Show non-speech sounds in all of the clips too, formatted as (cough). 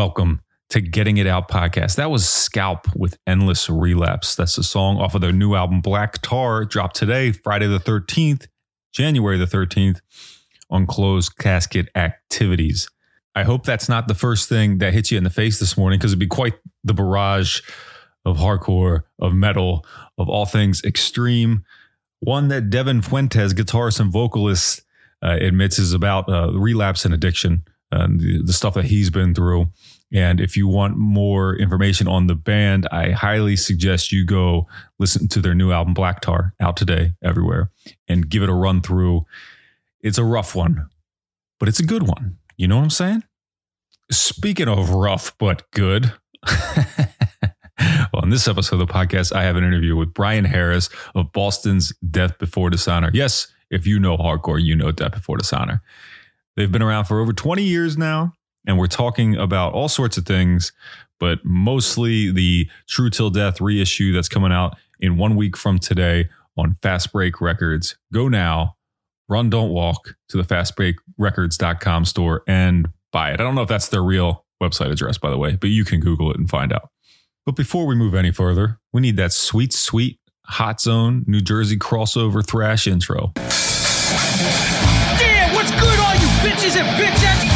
welcome to Getting It Out podcast. That was Scalp with Endless Relapse. That's the song off of their new album, Black Tar, dropped today, Friday the 13th, January the 13th, on Closed Casket Activities. I hope that's not the first thing that hits you in the face this morning because it'd be quite the barrage of hardcore, of metal, of all things extreme. One that Devin Fuentes, guitarist and vocalist, uh, admits is about uh, relapse and addiction and the, the stuff that he's been through. And if you want more information on the band, I highly suggest you go listen to their new album, Black Tar, out today everywhere, and give it a run through. It's a rough one, but it's a good one. You know what I'm saying? Speaking of rough but good. (laughs) well, this episode of the podcast, I have an interview with Brian Harris of Boston's Death Before Dishonor. Yes, if you know hardcore, you know Death Before Dishonor. They've been around for over 20 years now, and we're talking about all sorts of things, but mostly the True Till Death reissue that's coming out in one week from today on Fast Break Records. Go now, run, don't walk to the fastbreakrecords.com store and buy it. I don't know if that's their real website address, by the way, but you can Google it and find out. But before we move any further, we need that sweet, sweet Hot Zone New Jersey crossover thrash intro. Yeah, what's good, all you bitches and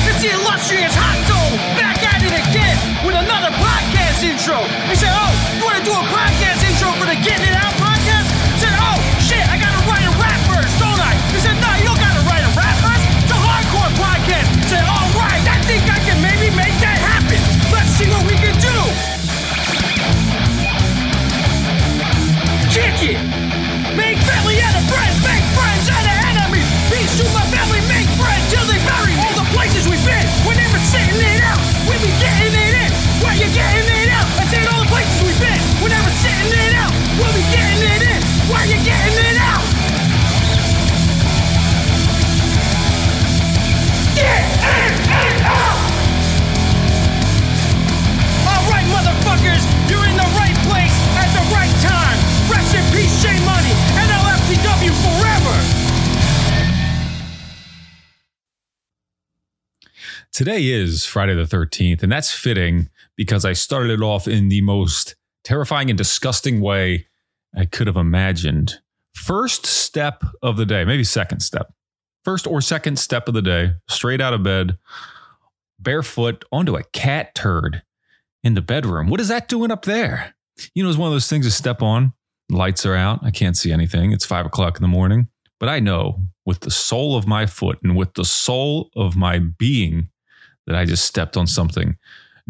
Today is Friday the 13th, and that's fitting because I started it off in the most terrifying and disgusting way I could have imagined. First step of the day, maybe second step. First or second step of the day, straight out of bed, barefoot onto a cat turd in the bedroom. What is that doing up there? You know, it's one of those things to step on. Lights are out. I can't see anything. It's five o'clock in the morning. But I know with the sole of my foot and with the soul of my being that I just stepped on something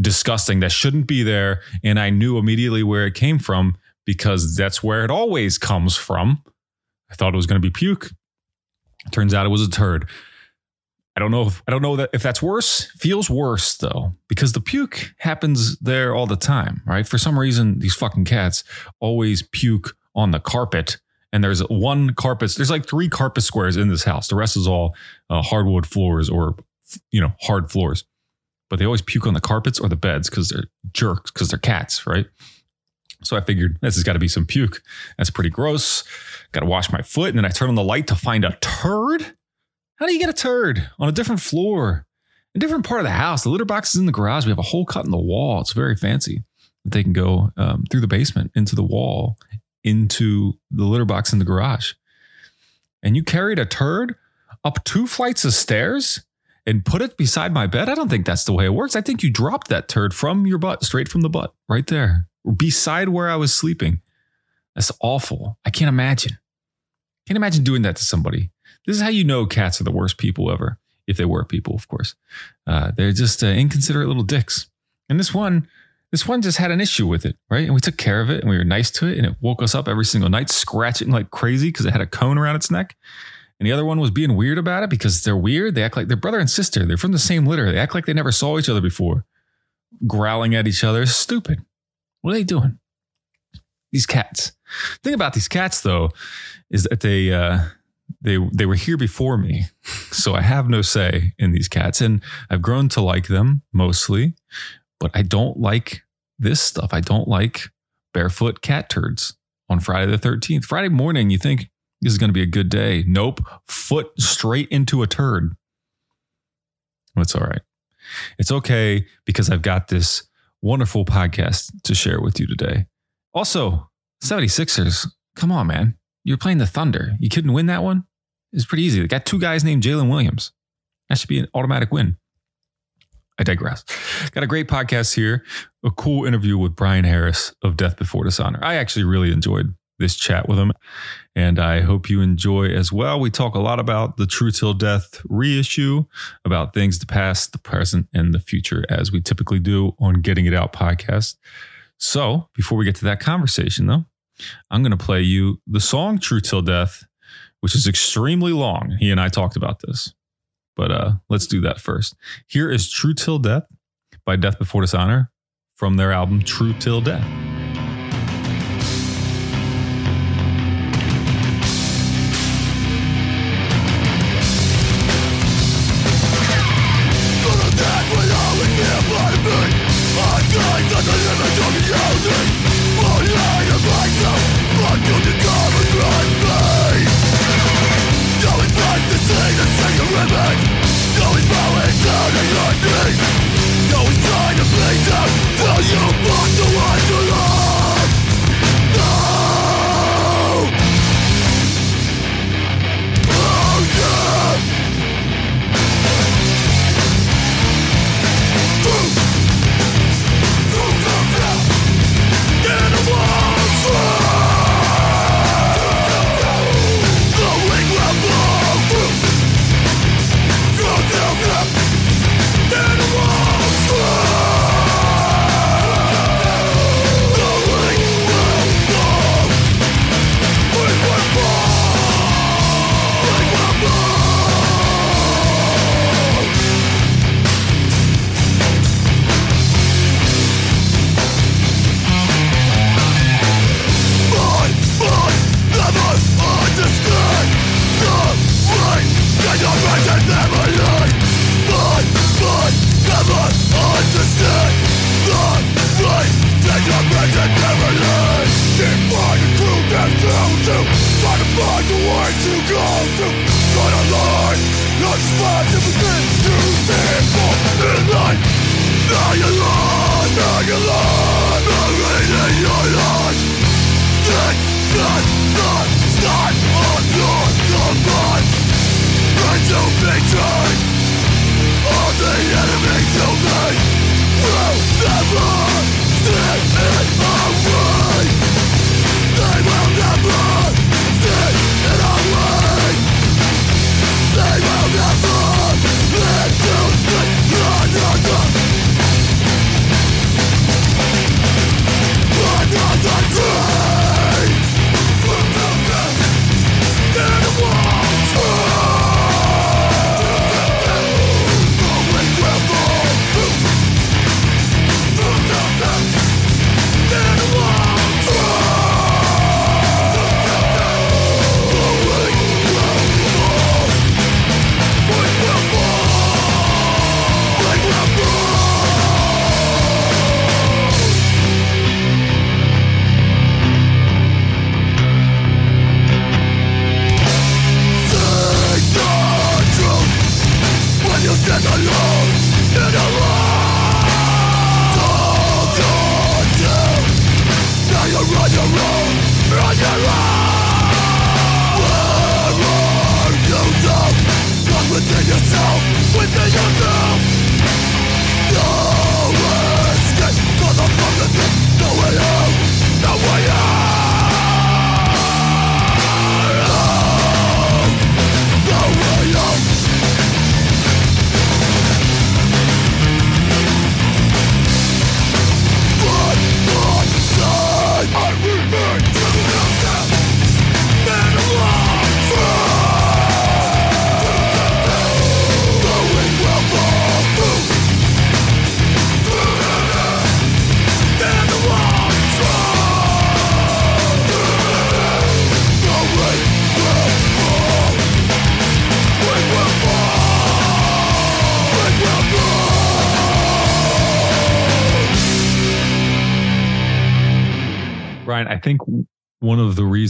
disgusting that shouldn't be there. And I knew immediately where it came from because that's where it always comes from. I thought it was going to be puke. Turns out it was a turd. I don't know if I don't know that if that's worse. Feels worse though, because the puke happens there all the time, right? For some reason, these fucking cats always puke on the carpet. And there's one carpet. There's like three carpet squares in this house. The rest is all uh, hardwood floors or you know hard floors. But they always puke on the carpets or the beds because they're jerks because they're cats, right? So I figured this has got to be some puke. That's pretty gross. Got to wash my foot, and then I turn on the light to find a turd. How do you get a turd on a different floor, a different part of the house? The litter box is in the garage. We have a hole cut in the wall. It's very fancy. They can go um, through the basement into the wall, into the litter box in the garage. And you carried a turd up two flights of stairs and put it beside my bed. I don't think that's the way it works. I think you dropped that turd from your butt, straight from the butt, right there, beside where I was sleeping. That's awful. I can't imagine. Can't imagine doing that to somebody. This is how you know cats are the worst people ever, if they were people, of course. Uh, they're just uh, inconsiderate little dicks. And this one, this one just had an issue with it, right? And we took care of it and we were nice to it, and it woke us up every single night, scratching like crazy because it had a cone around its neck. And the other one was being weird about it because they're weird. They act like they're brother and sister. They're from the same litter. They act like they never saw each other before, growling at each other. Stupid. What are they doing? These cats. The thing about these cats, though, is that they uh, they they were here before me, so I have no say in these cats, and I've grown to like them mostly, but I don't like this stuff. I don't like barefoot cat turds on Friday the thirteenth. Friday morning, you think this is going to be a good day? Nope, foot straight into a turd. It's all right. It's okay because I've got this wonderful podcast to share with you today. Also, 76ers, come on, man. You're playing the Thunder. You couldn't win that one? It's pretty easy. They got two guys named Jalen Williams. That should be an automatic win. I digress. Got a great podcast here. A cool interview with Brian Harris of Death Before Dishonor. I actually really enjoyed this chat with him, and I hope you enjoy as well. We talk a lot about the True Till Death reissue, about things the past, the present, and the future, as we typically do on Getting It Out podcast. So before we get to that conversation, though, I'm going to play you the song True Till Death, which is extremely long. He and I talked about this, but uh, let's do that first. Here is True Till Death by Death Before Dishonor from their album True Till Death.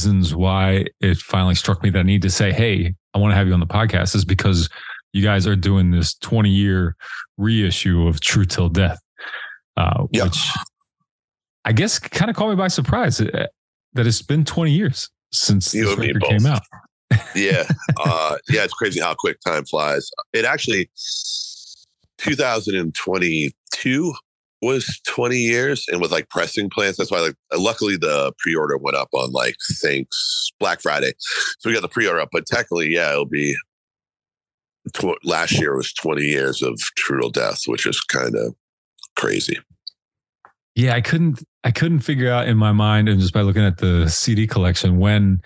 Reasons why it finally struck me that I need to say, hey, I want to have you on the podcast is because you guys are doing this 20 year reissue of True Till Death, uh, Yeah. which I guess kind of caught me by surprise uh, that it's been 20 years since You this record came out. (laughs) yeah, uh, yeah, it's crazy how quick time flies. It actually, 2022 was 20 years, and with like pressing plants, that's why like uh, luckily the pre-order went up on like thanks Black Friday, so we got the pre-order up. But technically, yeah, it'll be. Tw- last year was 20 years of True Death, which is kind of crazy. Yeah, I couldn't I couldn't figure out in my mind and just by looking at the CD collection when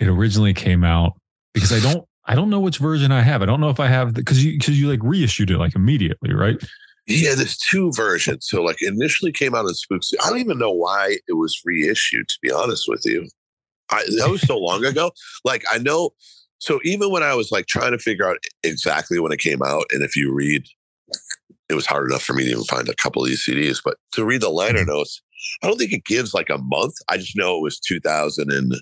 it originally came out because I don't I don't know which version I have. I don't know if I have because you because you like reissued it like immediately, right? Yeah, there's two versions. So like initially came out in Spooks. I don't even know why it was reissued, to be honest with you. I that was so long ago. Like I know so even when I was like trying to figure out exactly when it came out, and if you read it was hard enough for me to even find a couple of these CDs, but to read the liner mm-hmm. notes, I don't think it gives like a month. I just know it was 2000 and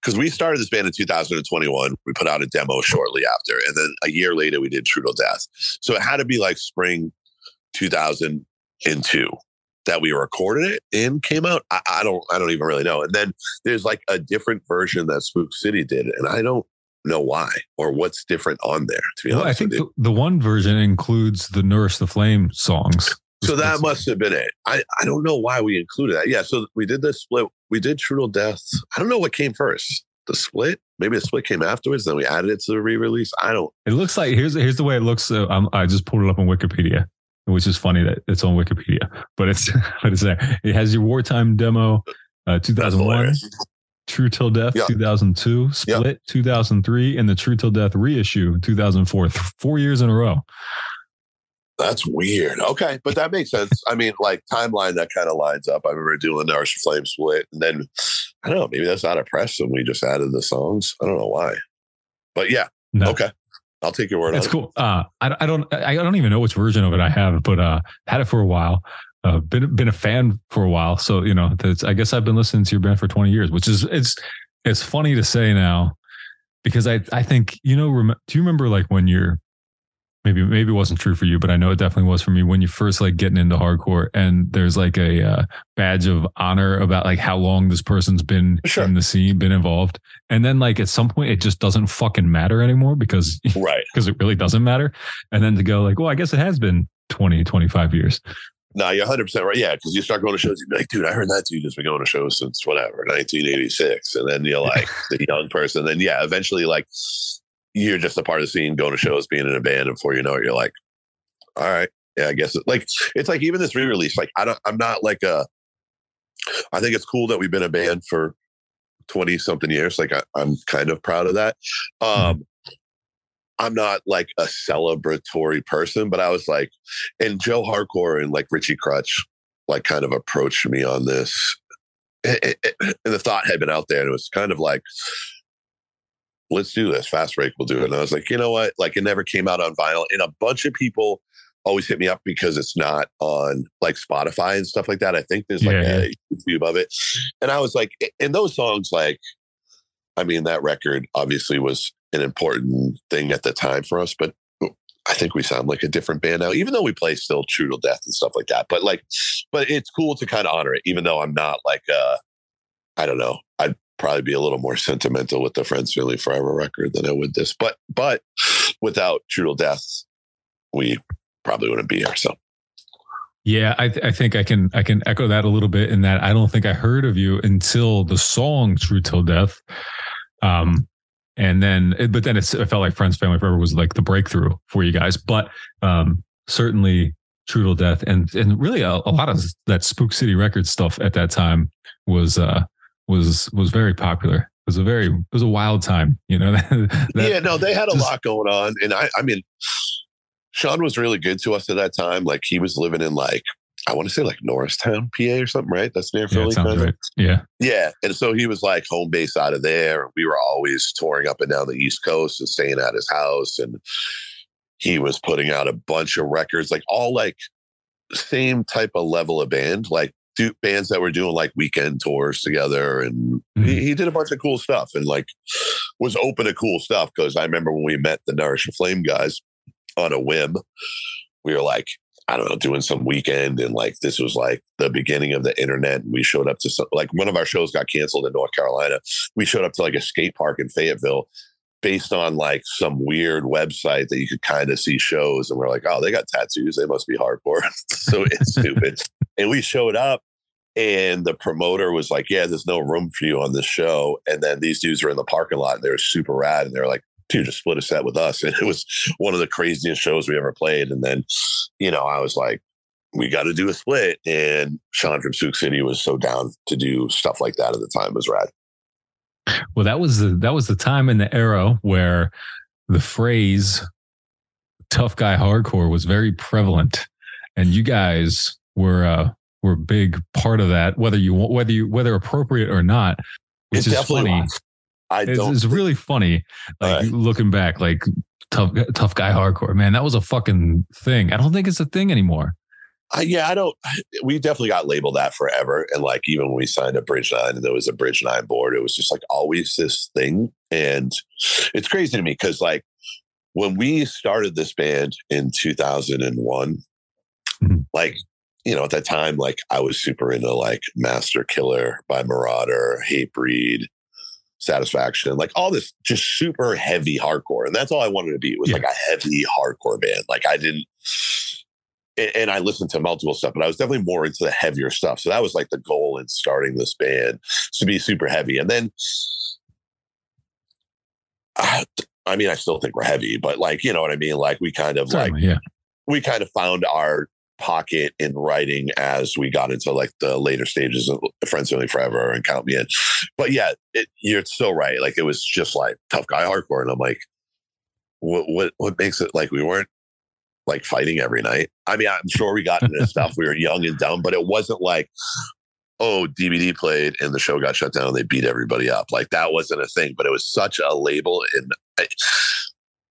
because we started this band in 2021. We put out a demo shortly after, and then a year later we did True to Death. So it had to be like spring 2002 that we recorded it and came out. I, I don't, I don't even really know. And then there's like a different version that Spook City did, and I don't know why or what's different on there. To be Well, I think the, the one version includes the Nourish the Flame songs. So that must have been it. I, I don't know why we included that. Yeah. So we did the split. We did True Death. I don't know what came first. The split. Maybe the split came afterwards. Then we added it to the re-release. I don't. It looks like here's here's the way it looks. Uh, I'm, I just pulled it up on Wikipedia, which is funny that it's on Wikipedia, but it's (laughs) but it's there. It has your wartime demo, uh, 2001. True Till Death, Yeah. 2002, Split, 2003, and the True Till Death reissue, 2004. Th- Four years in a row. That's weird. Okay, but that makes sense. I mean, like timeline that kind of lines up. I remember doing the Arch Flame split, and then I don't know. Maybe that's out of press, and we just added the songs. I don't know why, but yeah. No, Okay, I'll take your word It's on cool. Uh, I, I don't I don't even know which version of it I have, but uh, had it for a while. Uh, been been a fan for a while, so you know. That's, I guess I've been listening to your band for twenty years, which is it's it's funny to say now because I I think you know. Rem- do you remember like when you're maybe maybe it wasn't true for you, but I know it definitely was for me when you first like getting into hardcore and there's like a uh, badge of honor about like how long this person's been Sure. in the scene, been involved, and then like at some point it just doesn't fucking matter anymore because Right. (laughs) because it really doesn't matter, and then to go like, well, I guess it has been 20, 25 years. No, you're 100 percent right. Yeah, because you start going to shows, you'd be like, dude, I heard that dude has been going to shows since whatever 1986, and then you're like the young person. And Then yeah, eventually like you're just a part of the scene, going to shows, being in a band, and before you know it, you're like, all right, yeah, I guess it, like it's like even this re-release, like I don't, I'm not like a. I think it's cool that we've been a band for 20 something years. Like I, I'm kind of proud of that. Um, I'm not like a celebratory person, but I was like, and Joe Hardcore and like Richie Crutch, like kind of approached me on this. And the thought had been out there, and it was kind of like, let's do this. Fast break, we'll do it. And I was like, you know what? Like it never came out on vinyl. And a bunch of people always hit me up because it's not on like Spotify and stuff like that. I think there's like Yeah, a YouTube of it. And I was like, and those songs, like, I mean, that record obviously was an important thing at the time for us, but I think we sound like a different band now, even though we play still True to Death and stuff like that. But like, but it's cool to kind of honor it, even though I'm not like, uh, I don't know, I'd probably be a little more sentimental with the Friends Family Forever record than I would this. But, but without True Death, we probably wouldn't be here. So, Yeah, I, th- I think I can I can echo that a little bit in that I don't think I heard of you until the song "True Till Death," um, and then but then it felt like Friends Family Forever was like the breakthrough for you guys. But um, certainly "True Till Death" and and really a, a lot of that Spook City Records stuff at that time was uh, was was very popular. It was a very it was a wild time, you know. (laughs) that, yeah, no, they had a just- lot going on. And I, I mean, Sean was really good to us at that time. Like he was living in like, I want to say like Norristown, PA or something, right? That's near Philly. it right. Yeah, Yeah. And so he was like home base out of there. We were always touring up and down the East Coast and staying at his house. And he was putting out a bunch of records, like all like same type of level of band, like do, bands that were doing like weekend tours together. And he, mm-hmm. he did a bunch of cool stuff and like was open to cool stuff. Cause I remember when we met the Nourish the Flame guys on a whim, we were like, I don't know, doing some weekend. And like, this was like the beginning of the internet. We showed up to some, like one of our shows got canceled in North Carolina. We showed up to like a skate park in Fayetteville based on like some weird website that you could kind of see shows. And we're like, oh, they got tattoos. They must be hardcore. (laughs) so it's stupid. And we showed up and the promoter was like, yeah, there's no room for you on this show. And then these dudes were in the parking lot and they were super rad. And they were like, dude, just split a set with us. (laughs) And it was one of the craziest shows we ever played. And then, you know, I was like, we got to do a split. And Sean from Spook City was so down to do stuff like that at the time. It was rad. Well, that was the that was the time in the era where the phrase "tough guy hardcore" was very prevalent, and you guys were uh, were a big part of that. Whether you whether you whether appropriate or not, which It is funny. was. I It's, it's really funny. Like Right. looking back, like tough tough guy hardcore. Man, that was a fucking thing. I don't think it's a thing anymore. I, yeah, I don't. (sighs) We definitely got labeled that forever, and like even when we signed up Bridge Nine, and there was a Bridge Nine board, it was just like always this thing, and it's crazy to me because like when we started this band in two thousand and one, Mhm. like you know at that time, like I was super into like Master Killer by Merauder, Hate Breed. Satisfaction, like all this just super heavy hardcore. And that's all I wanted to be. It was Yeah. like a heavy hardcore band. Like I didn't, and, I listened to multiple stuff, but I was definitely more into the heavier stuff. So that was like the goal in starting this band to be super heavy. And then, I, I mean, I still think we're heavy, but like, you know what I mean? Like we kind of like, yeah. we kind of found our pocket in writing as we got into like the later stages of Friends Only Forever and Count Me In. But yeah, it, you're so right. Like it was just like tough guy hardcore. And I'm like, what, what, what makes it like we weren't like fighting every night? I mean, I'm sure we got into stuff. We were young and dumb, but it wasn't like, oh, DBD played and the show got shut down and they beat everybody up. Like that wasn't a thing, but it was such a label and I,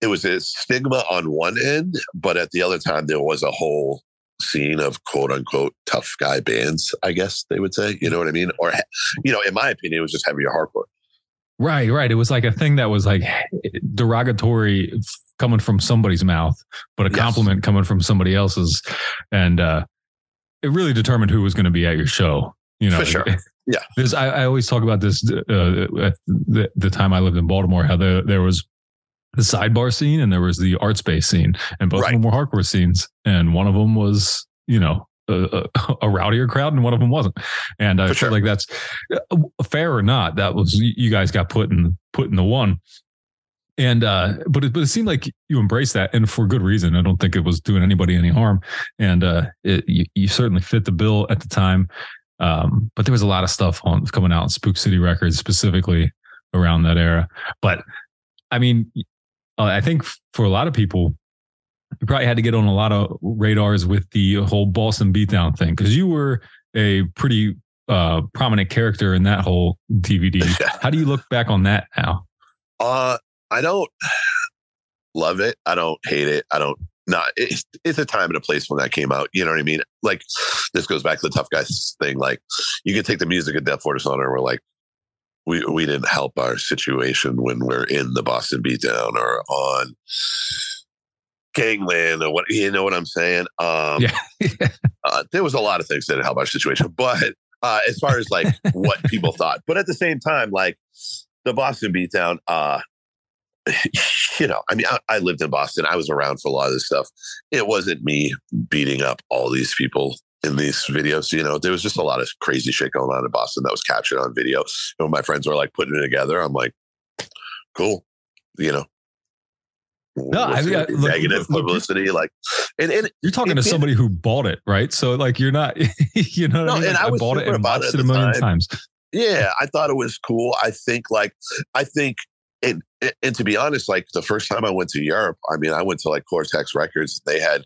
it was a stigma on one end, but at the other time there was a whole scene of quote unquote tough guy bands, I guess they would say. You know what I mean? Or you know, in my opinion, it was just heavier hardcore. Right, right. It was like a thing that was like derogatory coming from somebody's mouth, but a Yes. compliment coming from somebody else's, and uh, it really determined who was going to be at your show. You know, For sure. (laughs) Yeah. There's, I, I always talk about this uh, at the, the time I lived in Baltimore, how there there was the sidebar scene and there was the art space scene, and both Right. of them were hardcore scenes, and one of them was you know. A, a, (laughs) a rowdier crowd, and one of them wasn't, and I For feel sure. like that's uh, fair or not. That was you guys got put in put in the one, and uh, but it, but it seemed like you embraced that, and for good reason. I don't think it was doing anybody any harm, and uh, it, you, you certainly fit the bill at the time. Um, but there was a lot of stuff on coming out in Spook City Records specifically around that era. But I mean, uh, I think for a lot of people, you probably had to get on a lot of radars with the whole Boston beatdown thing because you were a pretty uh, prominent character in that whole DVD. (laughs) How do you look back on that now? Uh, I don't love it. I don't hate it. I don't not. It's, it's a time and a place when that came out. You know what I mean? Like this goes back to the tough guys thing. Like you can take the music of Death Before Dishonor. and We're like, we we didn't help our situation when we're in the Boston beatdown or on Gangland or what you know what I'm saying. Um, (laughs) Yeah. uh, there was a lot of things that didn't help our situation, but uh, as far as like what people thought, but at the same time, like the Boston beatdown, uh, (laughs) you know, I mean, I, I lived in Boston. I was around for a lot of this stuff. It wasn't me beating up all these people in these videos. You know, there was just a lot of crazy shit going on in Boston that was captured on video. And when my friends were like putting it together, I'm like, cool, you know. No, I mean, I- uh, look- negative look- publicity, like, and, and You're talking to somebody who bought it, right? So like you're not, (laughs) you know, what No, I mean? and I was bought it and watched it it a million time. times. yeah, I thought it was cool. I think like I think and and to be honest, like the first time I went to Europe, I mean, I went to like Coretex Records. They had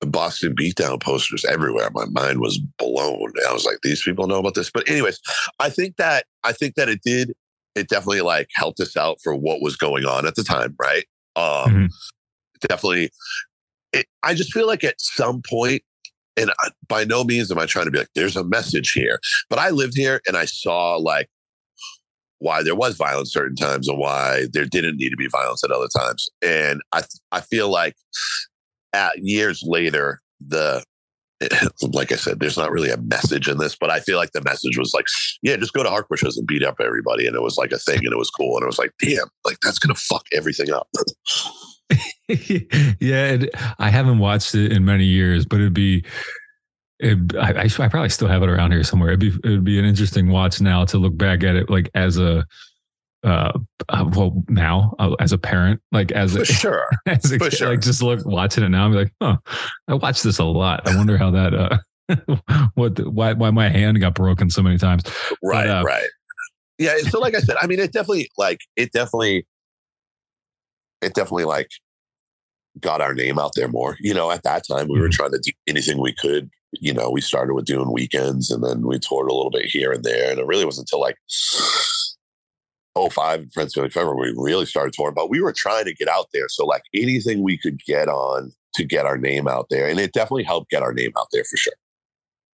Boston Beatdown posters everywhere. My mind was blown. I was like, these people know about this. But anyways, I think that I think that it did. It definitely like helped us out for what was going on at the time, right? Um, Mhm. Definitely. It, I just feel like at some point, and I, by no means am I trying to be like, there's a message here. But I lived here and I saw like why there was violence certain times and why there didn't need to be violence at other times. And I I feel like at years later, the (laughs) like I said, there's not really a message in this, but I feel like the message was like, yeah, just go to hardcore shows and beat up everybody. And it was like a thing and it was cool. And it was like, damn, like that's gonna fuck everything up. (laughs) (laughs) yeah, it, I haven't watched it in many years, but it'd be. It, I, I, I probably still have it around here somewhere. It'd be it'd be an interesting watch now to look back at it like as a, uh, uh well now uh, as a parent, like as For a, (laughs) sure. as a For kid, sure. like just look watching it now. I'm like, huh, I watched this a lot. I wonder how that uh, (laughs) what the, why why my hand got broken so many times. Right, uh, right. Yeah. So like I said, I mean, it definitely like it definitely it definitely like got our name out there more. You know, at that time we were Mhm. trying to do anything we could. You know, we started with doing weekends and then we toured a little bit here and there. And it really wasn't until like 05 in Friends Family Forever we really started touring. But we were trying to get out there. So like anything we could get on to get our name out there. And it definitely helped get our name out there for sure.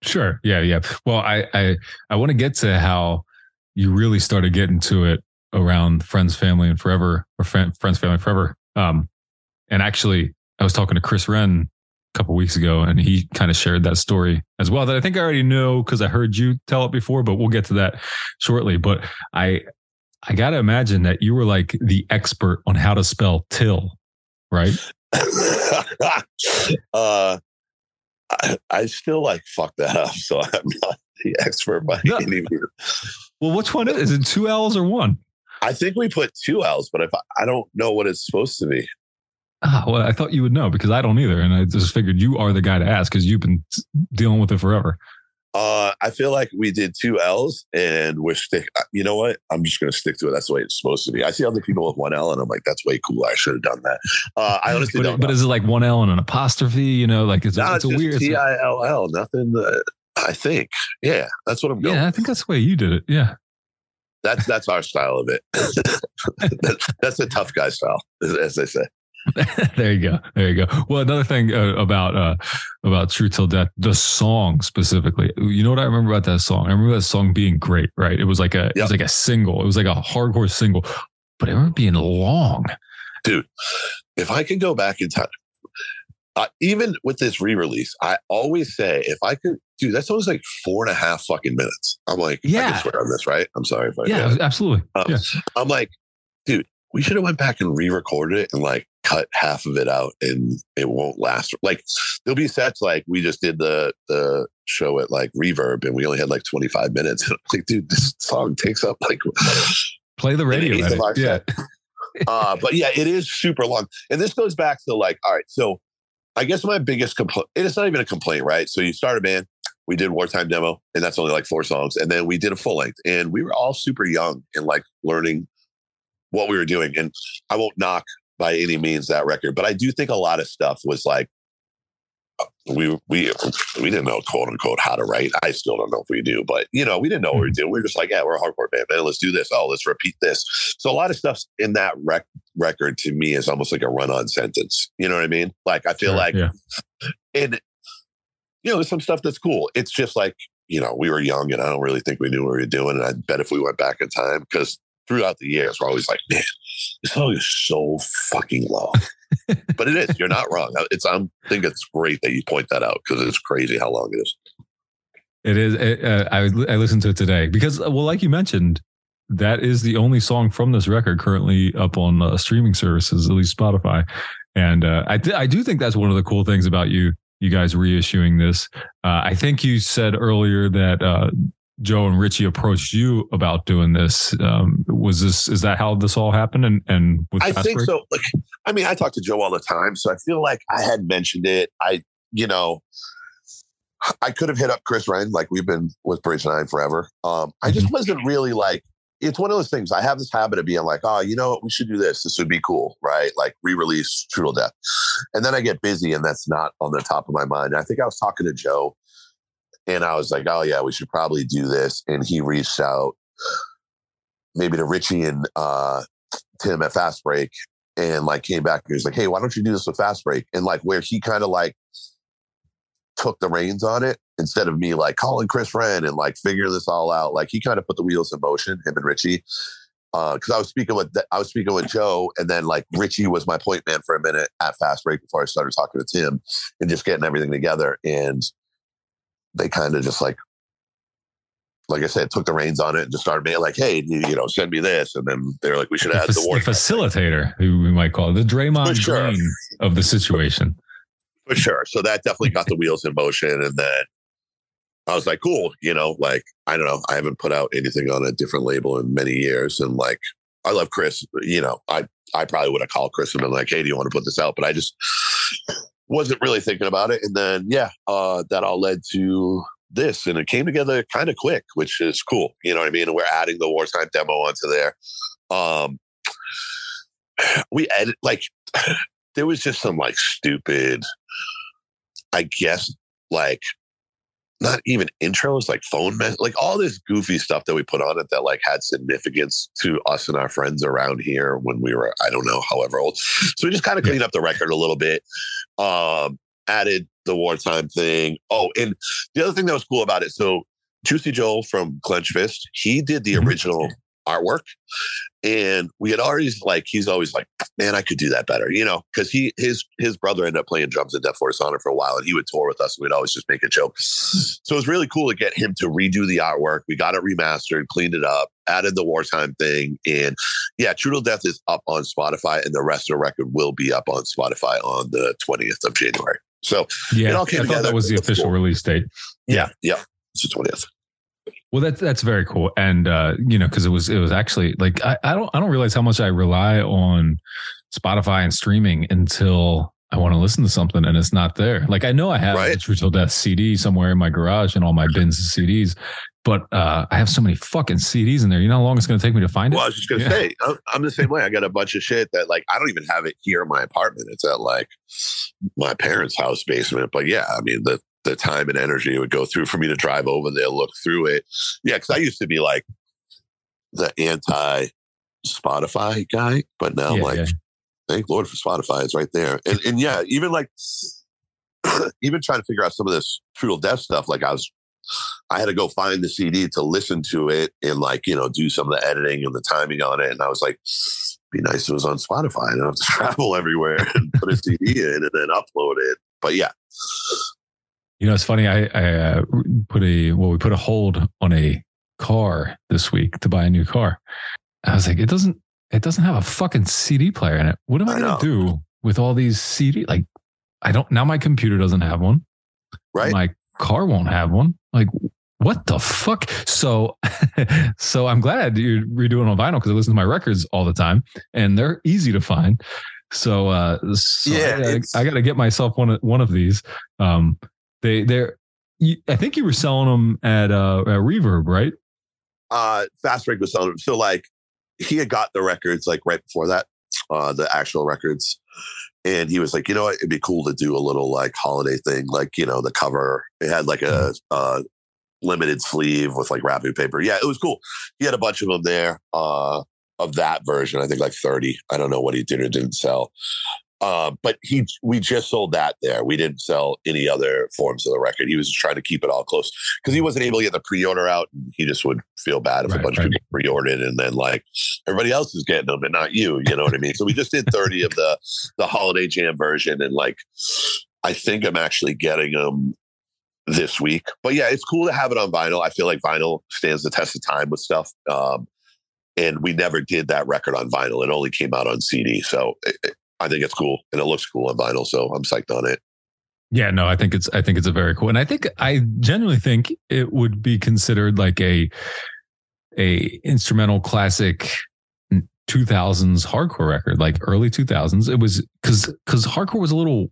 Sure. Yeah. Yeah. Well, I I, I want to get to how you really started getting to it around friends, family, and forever, or Fri- friends, family, forever. Um, and actually, I was talking to Chris Wrenn couple weeks ago, and he kind of shared that story as well. That I think I already know because I heard you tell it before, but we'll get to that shortly. But I I gotta imagine that you were like the expert on how to spell till, right? (laughs) uh, I, I still like fuck that up, so I'm not the expert by No. any means. Well, which one is, is it? Two L's or one? I think we put two L's, but if I, I don't know what it's supposed to be. Ah, well, I thought you would know because I don't either, and I just figured you are the guy to ask because you've been dealing with it forever. Uh, I feel like we did two L's, and we're stick. uh, You know what? I'm just going to stick to it. That's the way it's supposed to be. I see other people with one L, and I'm like, that's way cooler. I should have done that. Uh, I honestly But, don't. but know. is it like one L and an apostrophe? You know, like it's, No, a, it's a weird. it's T I L L. Nothing. Uh, I think. Yeah, that's what I'm going. yeah, I think that's the way you did it. Yeah. That's that's our style of it. (laughs) that's, that's the tough guy style, as- as they say. (laughs) there you go. There you go. Well, another thing uh, about uh, about True Till Death, the song specifically. You know what I remember about that song? I remember that song being great. Right? It was like a it was like a single. It was like a hardcore single, but it remember being long. Dude, if I could go back in time, uh, even with this re-release, I always say if I could, dude, that's always like four and a half fucking minutes. I'm like, I Yeah. can swear on this, right? I'm sorry if I Yeah, yeah. absolutely. Um, yeah. I'm like, dude, we should have went back and re-recorded it and like cut half of it out and it won't last. Like there'll be sets like we just did the the show at like Reverb and we only had like 25 minutes. (laughs) like, dude, this song takes up like Play the radio. eighth of our Yeah. (laughs) uh, but yeah, it is super long. And this goes back to like, all right, so I guess my biggest complaint, it's not even a complaint, right? So you start a band, we did wartime demo, and that's only like four songs. And then we did a full length, and we were all super young and like learning what we were doing. And I won't knock by any means that record, but I do think a lot of stuff was like, uh, we we we didn't know quote unquote how to write. I still don't know if we do, but you know, we didn't know what we were doing. We are just like, yeah, we're a hardcore band, man. Let's do this. Oh, let's repeat this. So a lot of stuff in that rec- record to me is almost like a run-on sentence. You know what I mean? Like I feel Sure, like, yeah. and you know, there's some stuff that's cool. It's just like you know, we were young, and I don't really think we knew what we were doing. And I bet if we went back in time, because throughout the years, we're always like, man, this song is so fucking long. (laughs) but it is. You're not wrong. It's. I think it's great that you point that out because it's crazy how long it is. It is. It, uh, I I listened to it today because, well, like you mentioned, that is the only song from this record currently up on uh, streaming services, at least Spotify. And uh, I th- I do think that's one of the cool things about you you guys reissuing this. Uh, I think you said earlier that uh, Joe and Richie approached you about doing this. Um, was this is that how this all happened? And and with I think Break? so. Like, I mean, I talk to Joe all the time, so I feel like I had mentioned it. I, you know, I could have hit up Chris Wrenn like we've been with Bridge Nine forever. Um, I just wasn't really like. It's one of those things. I have this habit of being like, oh, you know what, we should do this. This would be cool, right? Like re-release True to Death, and then I get busy, and that's not on the top of my mind. I think I was talking to Joe, and I was like, oh yeah, we should probably do this, and he reached out, maybe to Richie and uh, Tim at Fast Break, and like came back and he was like, "Hey, why don't you do this with Fast Break?" And like where he kind of like took the reins on it instead of me like calling Chris Wrenn and like figuring this all out. Like he kind of put the wheels in motion, him and Richie. Because I was speaking with I was speaking with Joe, and then like Richie was my point man for a minute at Fast Break before I started talking to Tim and just getting everything together. And they kind of just like like I said, took the reins on it and just started being like, "Hey, you, you know, send me this," and then they're like, "We should add the, fac- war the facilitator, who we might call it, the Draymond sure. Green of the situation. for sure." So that definitely got the wheels in motion, and then I was like, "Cool," you know, like I don't know, I haven't put out anything on a different label in many years, and like I love Chris, you know, I I probably would have called Chris and been like, "Hey, do you want to put this out?" But I just wasn't really thinking about it, and then yeah, uh, that all led to this and it came together kind of quick which is cool you know what i mean? We're adding the wartime demo onto there. Um we edit like (sighs) there was just some like stupid i guess like not even intros like phone mess like all this goofy stuff that we put on it that like had significance to us and our friends around here when we were i don't know however old so we just kind of cleaned up the record a little bit um added the wartime thing oh and the other thing that was cool about it so juicy joel from clench fist he did the Mhm. original artwork. And we had already like he's always like man i could do that better you know because he his his brother ended up playing drums at Death Before Dishonor for a while and he would tour with us and we'd always just make a joke. So it was really cool to get him to redo the artwork. We got it remastered cleaned it up added the wartime thing and yeah true to death is up on spotify and the rest of the record will be up on spotify on the 20th of january. So Yeah, It all I came thought together that was the official release date. yeah yeah. it's the 20th Well, that's that's very cool, and uh, you know, because it was it was actually like I, I don't I don't realize how much I rely on Spotify and streaming until I want to listen to something and it's not there. Like I know I have Right. the True Till Death CD somewhere in my garage and all my bins of CDs, but uh, I have so many fucking CDs in there. You know how long it's going to take me to find it? Well, I was just gonna Yeah. say, I'm, I'm the same way. I got a bunch of shit that like I don't even have it here in my apartment. It's at like my parents' house basement. But yeah, I mean the the time and energy it would go through for me to drive over there, look through it. Yeah, because I used to be like the anti Spotify guy, but now I'm like, yeah. thank Lord for Spotify. It's right there. And and yeah, even like (clears throat) even trying to figure out some of this True Death stuff, like I was I had to go find the CD to listen to it and like, you know, do some of the editing and the timing on it. And I was like, be nice if it was on Spotify. I don't have to (laughs) travel everywhere and put a CD in and then upload it. But yeah, You know, it's funny. I, I uh, put a well, we put a hold on a car this week to buy a new car. I was like, it doesn't, it doesn't have a fucking CD player in it. What am I, I gonna know. do with all these CD? Like, I don't. Now my computer doesn't have one. right? My car won't have one. Like, what the fuck? So, (laughs) so I'm glad you're redoing on vinyl because I listen to my records all the time and they're easy to find. So, uh, so Yeah, I, it's- I got to get myself one of one of these. Um, they they're. You, I think you were selling them at uh at Reverb, right? uh Fast Break was selling them. So like he had got the records like right before that, uh the actual records. And he was like, you know what, it'd be cool to do a little like holiday thing, like, you know, the cover. It had like a uh limited sleeve with like wrapping paper. Yeah, it was cool. He had a bunch of them there, uh, of that version. I think like 30. I don't know what he did or didn't sell. Uh, but he we just sold that there. We didn't sell any other forms of the record. He was just trying to keep it all close because he wasn't able to get the pre-order out. And he just would feel bad if Right, a bunch right. of people pre-ordered and then like everybody else is getting them and not you. You know what I mean? So we just did 30 of the the holiday jam version and like I think I'm actually getting them this week. But yeah, it's cool to have it on vinyl. I feel like vinyl stands the test of time with stuff. Um, and we never did that record on vinyl. It only came out on CD. So it- I think it's cool and it looks cool on vinyl. So I'm psyched on it. Yeah, no, I think it's I think it's a very cool, and I think I genuinely think it would be considered like a a instrumental classic 2000s hardcore record, like early 2000s. It was because because hardcore was a little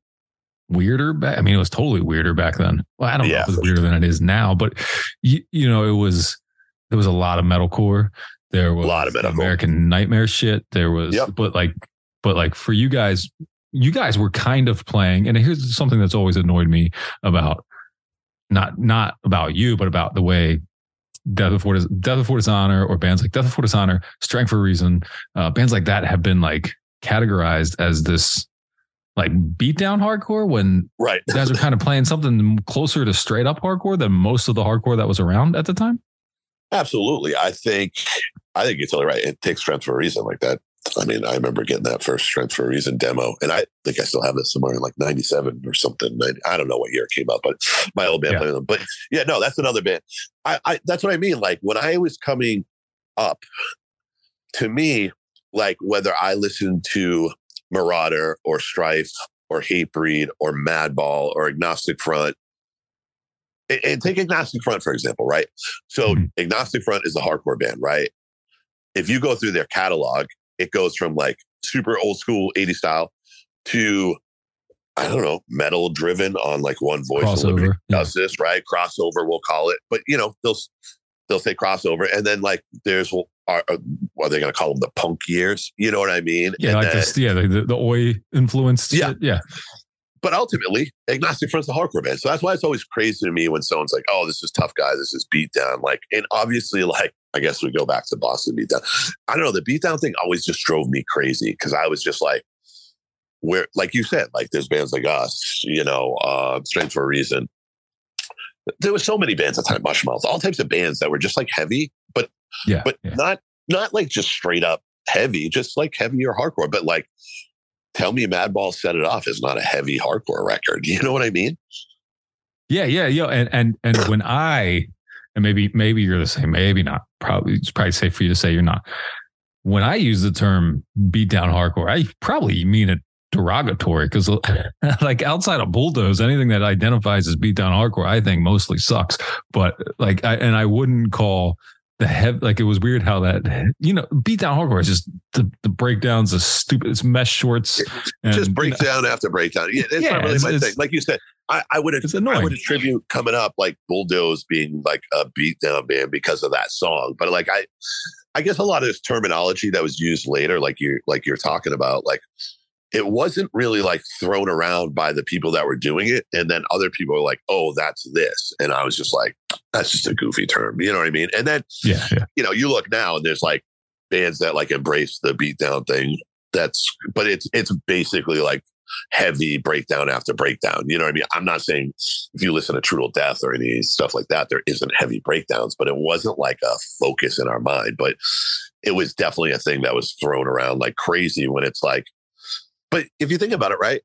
weirder back. I mean, it was totally weirder back then. Well, I don't know Yeah, if it's weirder than it is now, but you, you know, it was there was a lot of metalcore. There was a lot of metalcore. American Nightmare shit. There was, Yep. but like, but like for you guys, you guys were kind of playing. And here's something that's always annoyed me about not not about you, but about the way Death Before Dis- Death Before Dishonor or bands like Death Before Dishonor, Strength for a Reason, uh, bands like that have been like categorized as this like beatdown hardcore when Right. you guys are kind of playing something closer to straight up hardcore than most of the hardcore that was around at the time. Absolutely. I think I think you're totally right. It takes strength for a reason like that. I mean, I remember getting that first strength for a reason demo, and I think I still have it somewhere in like '97 or something. 90 I don't know what year it came out, but my old band Yeah. played them. But yeah, no, that's another band. I, I that's what I mean. Like when I was coming up, to me, like whether I listened to Merauder or Strife or Hatebreed or Madball or Agnostic Front. And, and take Agnostic Front, for example, right? So Mhm. Agnostic Front is a hardcore band, right? If you go through their catalog, it goes from like super old school 80 style to I don't know, metal driven on like one voice. Crossover. Yeah. does this, right? Crossover, we'll call it. But you know, they'll they'll say crossover, and then like there's are, are what are they going to call them? The punk years, you know what I mean? Yeah, And like then- this, yeah, the, the, the oi influenced. Yeah. shit. yeah, but ultimately, Agnostic Front's a hardcore band. So that's why it's always crazy to me when someone's like, oh, this is tough guy, this is beat down." Like, and obviously, like, I guess we go back to Boston beatdown. I don't know, the beatdown thing always just drove me crazy because I was just like, where, like you said, like there's bands like us, you know, uh, Strength for a Reason. There was so many bands at the time, Mushmouth, all types of bands that were just like heavy, but yeah, but yeah. not not like just straight up heavy, just like heavier hardcore. But like, tell me, Madball set it off is not a heavy hardcore record. (laughs) You know what I mean? Yeah, yeah, yeah. And and and when I and maybe maybe you're the same, maybe not. Probably it's probably safe for you to say you're not. When I use the term beat down hardcore, I probably mean it derogatory because (laughs) like outside of bulldoze, anything that identifies as beat down hardcore, I think mostly sucks. But like I and I wouldn't call the heavy like it was weird how that you know beat down hardcore is just the the breakdowns of stupid it's mesh shorts and just you know, breakdown after breakdown. Yeah, it's Yeah, not really it's- my thing. Like you said, I, I would It's annoying. I would attribute coming up like Bulldoze being like a beatdown band because of that song. But like I I guess a lot of this terminology that was used later, like you like you're talking about, like it wasn't really like thrown around by the people that were doing it. And then other people were like, oh, that's this. And I was just like, that's just a goofy term. You know what I mean? And then yeah, yeah. you know, you look now and there's like bands that like embrace the beatdown thing. That's, but it's it's basically like heavy breakdown after breakdown. You know what I mean? I'm not saying if you listen to True Death or any stuff like that, there isn't heavy breakdowns, but it wasn't like a focus in our mind. But it was definitely a thing that was thrown around like crazy when it's like, but if you think about it, right?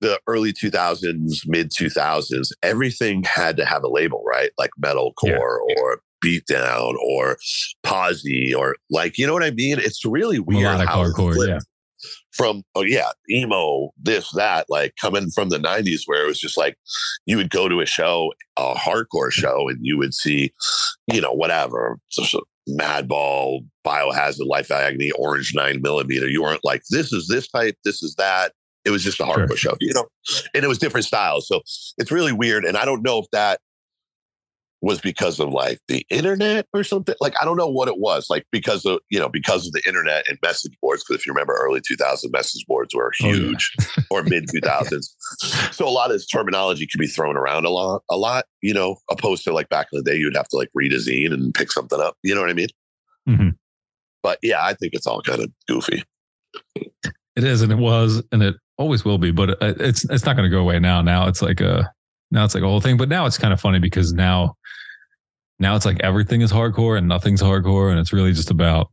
The early 2000s, mid 2000s, everything had to have a label, right? Like metalcore Yeah. or beatdown or posy or like, you know what I mean? It's really weird Melodic how hardcore, yeah. From oh yeah emo this that like coming from the 90s where it was just like you would go to a show a hardcore show and you would see you know whatever madball biohazard life agony orange nine millimeter. You weren't like this is this type this is that. It was just a hardcore Sure. show you know? And it was different styles so it's really weird and i don't know if that was because of like the internet or something. Like I don't know what it was. Like because of you know because of the internet and message boards. Because if you remember, early 2000 message boards were Oh, yeah. huge, or mid 2000s. (laughs) So a lot of this terminology could be thrown around a lot. A lot, you know, opposed to like back in the day, you'd have to like read a zine and pick something up. You know what I mean? Mhm. But yeah, I think it's all kind of goofy. It is, and it was, and it always will be. But it's it's not going to go away now. Now it's like a now it's like a whole thing. But now it's kind of funny because now now it's like everything is hardcore and nothing's hardcore, and it's really just about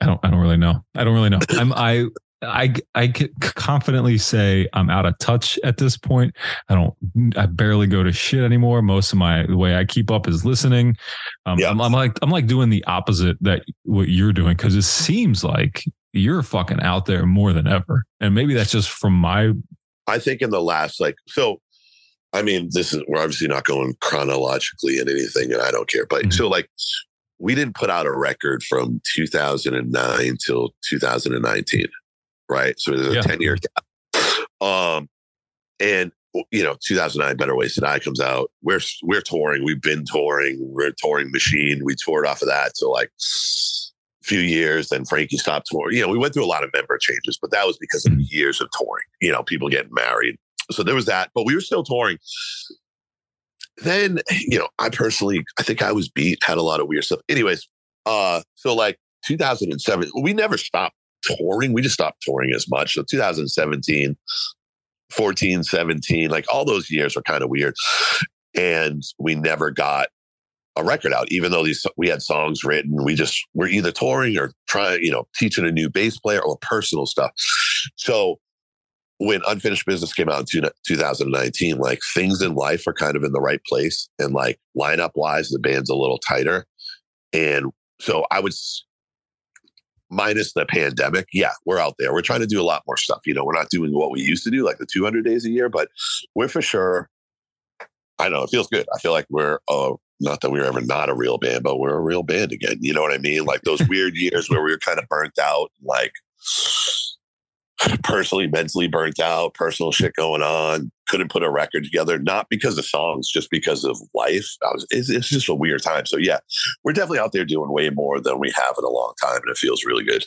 I don't I don't really know. I don't really know. I'm I. I I can confidently say I'm out of touch at this point. I don't. I barely go to shit anymore. Most of my the way I keep up is listening. Um, Yeah. I'm, I'm like I'm like doing the opposite that what you're doing because it seems like you're fucking out there more than ever. And maybe that's just from my I think in the last like so I mean this is we're obviously not going chronologically in anything and I don't care but Mhm. so like we didn't put out a record from 2009 till 2019 right? So there's a Yeah. 10 year gap. Um and you know 2009 better ways to die comes out. We're we're touring. We've been touring. We're a touring machine. We toured off of that so like few years. Then frankie stopped touring you know we went through a lot of member changes but that was because of years of touring you know people getting married so there was that but we were still touring. Then you know i personally i think i was beat had a lot of weird stuff. Anyways uh so like 2007 we never stopped touring. We just stopped touring as much. So 2017 14 17 like all those years were kind of weird. And we never got a record out even though these we had songs written. We just were either touring or trying you know teaching a new bass player or personal stuff. So when unfinished business came out in 2019 like things in life are kind of in the right place and like lineup wise the band's a little tighter. And so i would minus the pandemic yeah we're out there. We're trying to do a lot more stuff you know we're not doing what we used to do like the 200 days a year but we're for sure i know it feels good. I feel like we're uh not that we were ever not a real band but we're a real band again you know what i mean? Like those (laughs) weird years where we were kind of burnt out like (laughs) personally mentally burnt out personal shit going on couldn't put a record together not because of songs just because of life. I was it's, it's just a weird time. So yeah we're definitely out there doing way more than we have in a long time and it feels really good.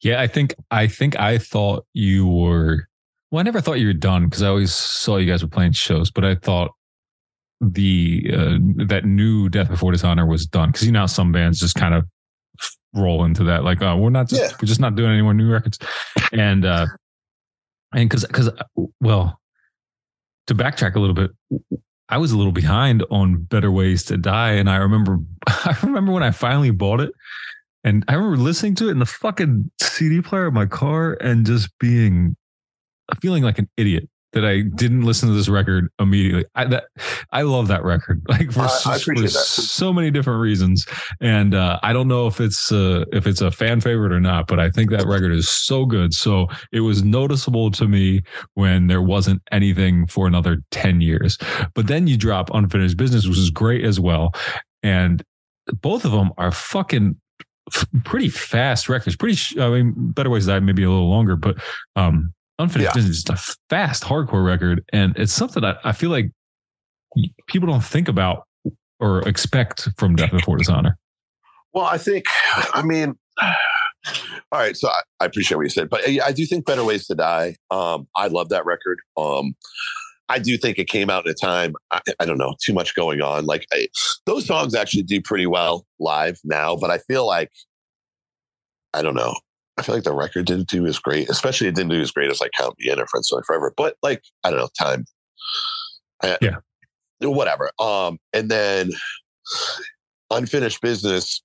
Yeah, I think I think I thought you were well, I never thought you were done because I always saw you guys were playing shows, but I thought the uh, that new Death Before Dishonor was done because you know some bands just kind of roll into that. Like oh we're not just Yeah. we're just not doing any more new records. And uh and because because well to backtrack a little bit I was a little behind on Better Ways to Die and I remember (laughs) I remember when I finally bought it and I remember listening to it in the fucking CD player of my car and just being feeling like an idiot that I didn't listen to this record immediately. I that I love that record, (laughs) like for, I- for that. so many different reasons. And uh, I don't know if it's uh, if it's a fan favorite or not, but I think that record is so good. So it was noticeable to me when there wasn't anything for another ten years. But then you drop Unfinished Business, which is great as well, and both of them are fucking pretty fast records. Pretty, I mean, Better Ways to Die maybe a little longer, but um, Unfinished Yeah. Business is just a fast hardcore record, and it's something that I feel like people don't think about or expect from Death Before Dishonor. Well, I think, I mean, all right. So I, I appreciate what you said, but I, I do think Better Ways to Die. Um, I love that record. Um, I do think it came out at a time, I, I don't know, too much going on. Like I, those songs actually do pretty well live now, but I feel like, I don't know. I feel like the record didn't do as great, especially it didn't do as great as like Count or Friends Family Forever. But like, I don't know, time. I- Yeah. Whatever. Um, and then unfinished business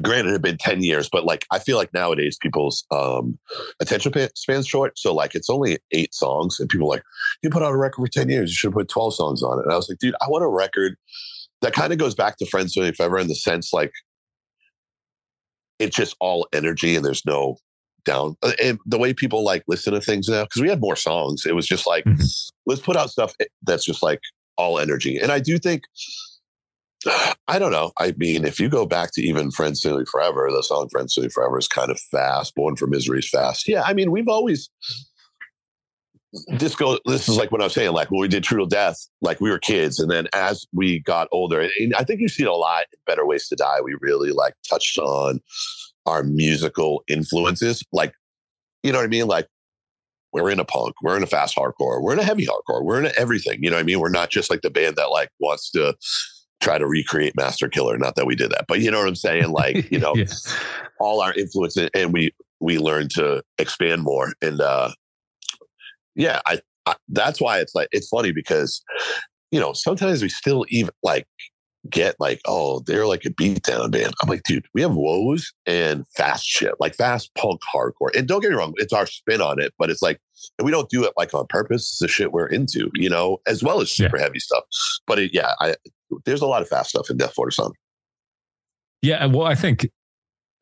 granted it had been 10 years but like i feel like nowadays people's um attention span's short so like it's only eight songs and people are like you put out a record for 10 years you should have put 12 songs on it and i was like dude i want a record that kind of goes back to friends doing forever in the sense like it's just all energy and there's no down uh, and the way people like listen to things now because we had more songs it was just like Mhm. let's put out stuff eh, that's just like all energy and i do think I don't know. I mean, if you go back to even Friends Family Forever, the song Friends Family Forever is kind of fast. Born for Misery is fast. Yeah, I mean, we've always this go this is like what I was saying, like when we did True Till Death, like we were kids, and then as we got older, and I think you've seen a lot in Better Ways to Die, we really like touched on our musical influences. Like, you know what I mean? Like we're in a punk, we're in a fast hardcore, we're in a heavy hardcore, we're in a everything. You know what I mean? We're not just like the band that like wants to try to recreate Master Killer. Not that we did that, but you know what I'm saying? Like, you (laughs) know, Yeah. all our influence and- and we we learned to expand more. And uh yeah, I, I that's why it's like it's funny because you know, sometimes we still even like get like, oh, they're like a beatdown band. I'm like, dude, we have woes and fast shit, like fast punk hardcore. And don't get me wrong, it's our spin on it, but it's like, and we don't do it like on purpose. It's the shit we're into, you know, as well as Yeah. super heavy stuff. But it, yeah, I, there's a lot of fast stuff in Death Before Dishonor. Yeah, well, I think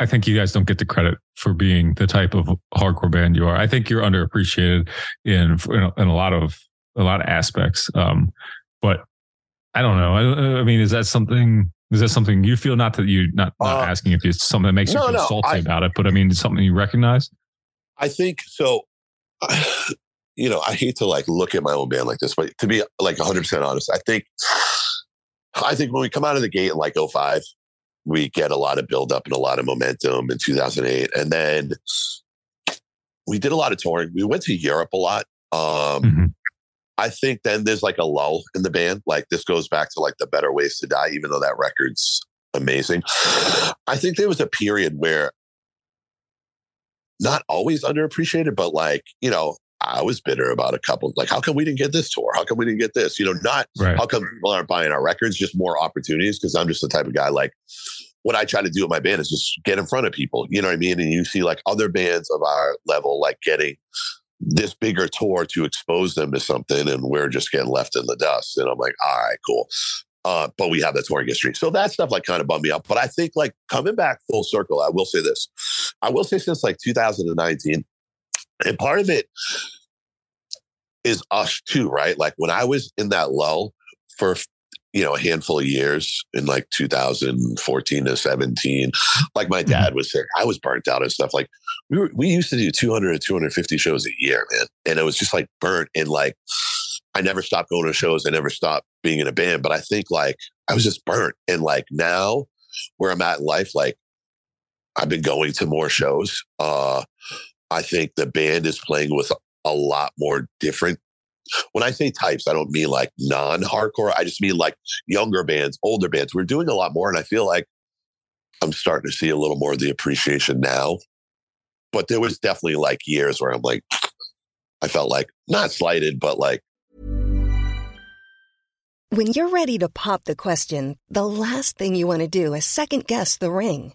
I think you guys don't get the credit for being the type of hardcore band you are. I think you're underappreciated in in a, in a lot of a lot of aspects. Um, but I don't know. I, I mean, is that something? Is that something you feel? Not that you not not Uh, asking if it's something that makes no, you feel no, salty I- about it, but I mean, it's something you recognize. I think so. (sighs) You know, I hate to like look at my own band like this, but to be like 100% honest, I think, (sighs) I think when we come out of the gate in like 05, we get a lot of buildup and a lot of momentum in 2008. And then we did a lot of touring. We went to Europe a lot. Um, Mhm. I think then there's like a lull in the band. Like this goes back to like the better ways to die, even though that record's amazing. I think there was a period where not always underappreciated, but like, you know, I was bitter about a couple. Like, how come we didn't get this tour? How come we didn't get this? You know, not Right. how come people aren't buying our records, just more opportunities. Cause I'm just the type of guy like what I try to do with my band is just get in front of people. You know what I mean? And you see like other bands of our level, like getting this bigger tour to expose them to something, and we're just getting left in the dust. And I'm like, all right, cool. Uh, but we have that touring history. So that stuff like kind of bummed me out. But I think like coming back full circle, I will say this. I will say since like 2019, and part of it is us too, right? Like when I was in that lull for you know a handful of years in like 2014 to 17, like my dad was sick, I was burnt out and stuff. Like we were, we used to do 200 to 250 shows a year, man, and it was just like burnt and like I never stopped going to shows. I never stopped being in a band, but I think like I was just burnt. And like now where I'm at in life, like I've been going to more shows. Uh, I think the band is playing with a lot more different. When I say types, I don't mean like non hardcore. I just mean like younger bands, older bands. We're doing a lot more. And I feel like I'm starting to see a little more of the appreciation now. But there was definitely like years where I'm like, I felt like not slighted, but like, When you're ready to pop the question, the last thing you want to do is second guess the ring.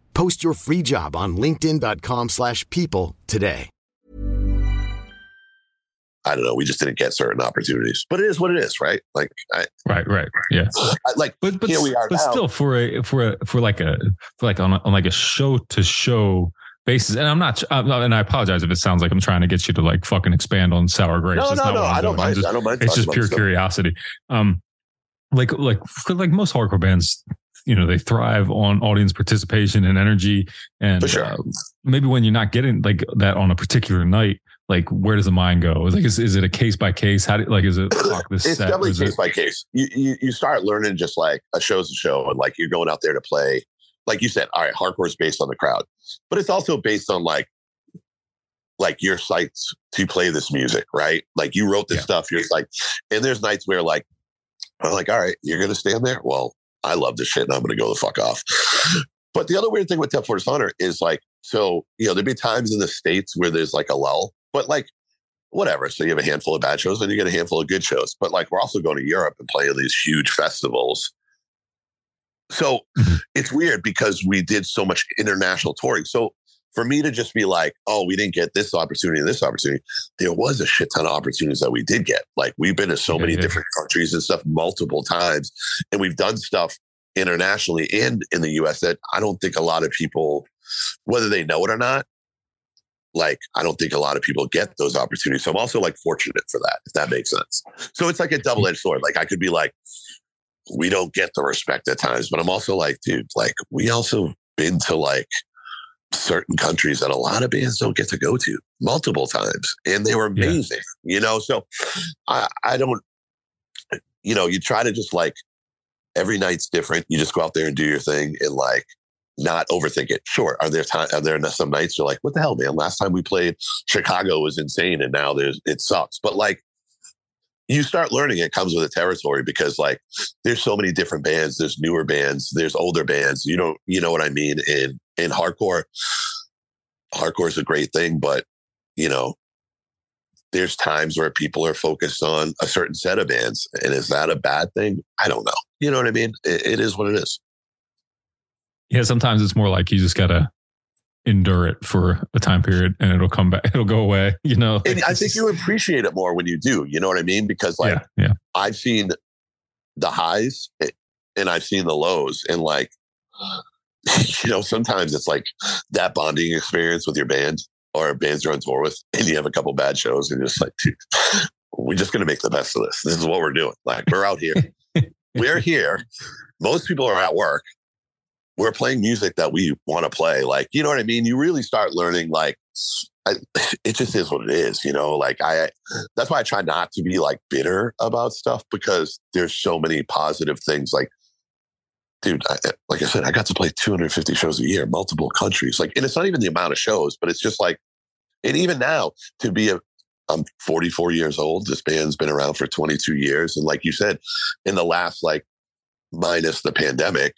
Post your free job on linkedin.com/people slash people today. I don't know, we just didn't get certain opportunities. But it is what it is, right? Like, I, Right, right, yeah. (sighs) I like, But but, here we are but now. still for a for a for like a for like on, a, on like a show to show basis. And I'm not, I'm not- and I apologize if it sounds like I'm trying to get you to like fucking expand on sour grapes. No, That's no, not no. what I'm don't mind. just- I don't mind. it's just pure stuff. curiosity. Um, like like for like most hardcore bands, you know, they thrive on audience participation and energy. And sure. uh, maybe when you're not getting like that on a particular night, like where does the mind go? Like, is, is it a case by case? How do like is it (coughs) this It's set? definitely Is case it- by case. You, you you start learning just like a show's a show, and like you're going out there to play. Like you said, all right, hardcore is based on the crowd, but it's also based on like like your sites to play this music, right? Like you wrote this Yeah. stuff. You're like, and there's nights where like I'm like, all right, you're gonna stand there. Well, I love this shit, and I'm gonna go the fuck off. But the other weird thing with Death Before Dishonor is like, so you know, there'd be times in the states where there's like a lull, but like whatever. So you have a handful of bad shows and you get a handful of good shows. But like we're also going to Europe and playing these huge festivals. So Mhm. it's weird because we did so much international touring. So for me to just be like, oh, we didn't get this opportunity and this opportunity, there was a shit ton of opportunities that we did get. Like we've been to so many yeah. different countries and stuff multiple times. And we've done stuff internationally and in the US that I don't think a lot of people, whether they know it or not, like I don't think a lot of people get those opportunities. So I'm also like fortunate for that, if that makes sense. So it's like a mm-hmm. double edged sword. Like I could be like, we don't get the respect at times, but I'm also like, dude, like we also been to like certain countries that a lot of bands don't get to go to multiple times, and they were Yeah. amazing. You know, so I I don't, you know, you try to just like every night's different. You just go out there and do your thing, and like not overthink it. Sure, are there time? Are there some nights you're like, what the hell, man? Last time we played Chicago was insane, and now there's it sucks. But like, you start learning it comes with a territory because like there's so many different bands. There's newer bands. There's older bands. You don't, you know what I mean? In in hardcore, hardcore is a great thing, but you know. There's times where people are focused on a certain set of bands. And is that a bad thing? I don't know. You know what I mean? It, it is what it is. Yeah, sometimes it's more like you just gotta endure it for a time period and it'll come back, (laughs) it'll go away. You know, And I think you appreciate it more when you do. You know what I mean? Because like yeah, yeah, I've seen the highs and I've seen the lows, and like (sighs) you know, sometimes it's like that bonding experience with your band or bands you're on tour with, and you have a couple bad shows, and you're just like, dude, (sighs) we're just gonna make the best of this. This is what we're doing. Like we're out here, (laughs) we're here. Most people are at work. We're playing music that we want to play. Like, you know what I mean? You really start learning like I, (laughs) it just is what it is, you know. Like I, that's why I try not to be like bitter about stuff because there's so many positive things. Like, dude, I, like I said, I got to play 250 shows a year, multiple countries. Like, and it's not even the amount of shows, but it's just like, and even now to be a, I'm 44 years old. This band's been around for 22 years, and like you said, in the last like minus the pandemic,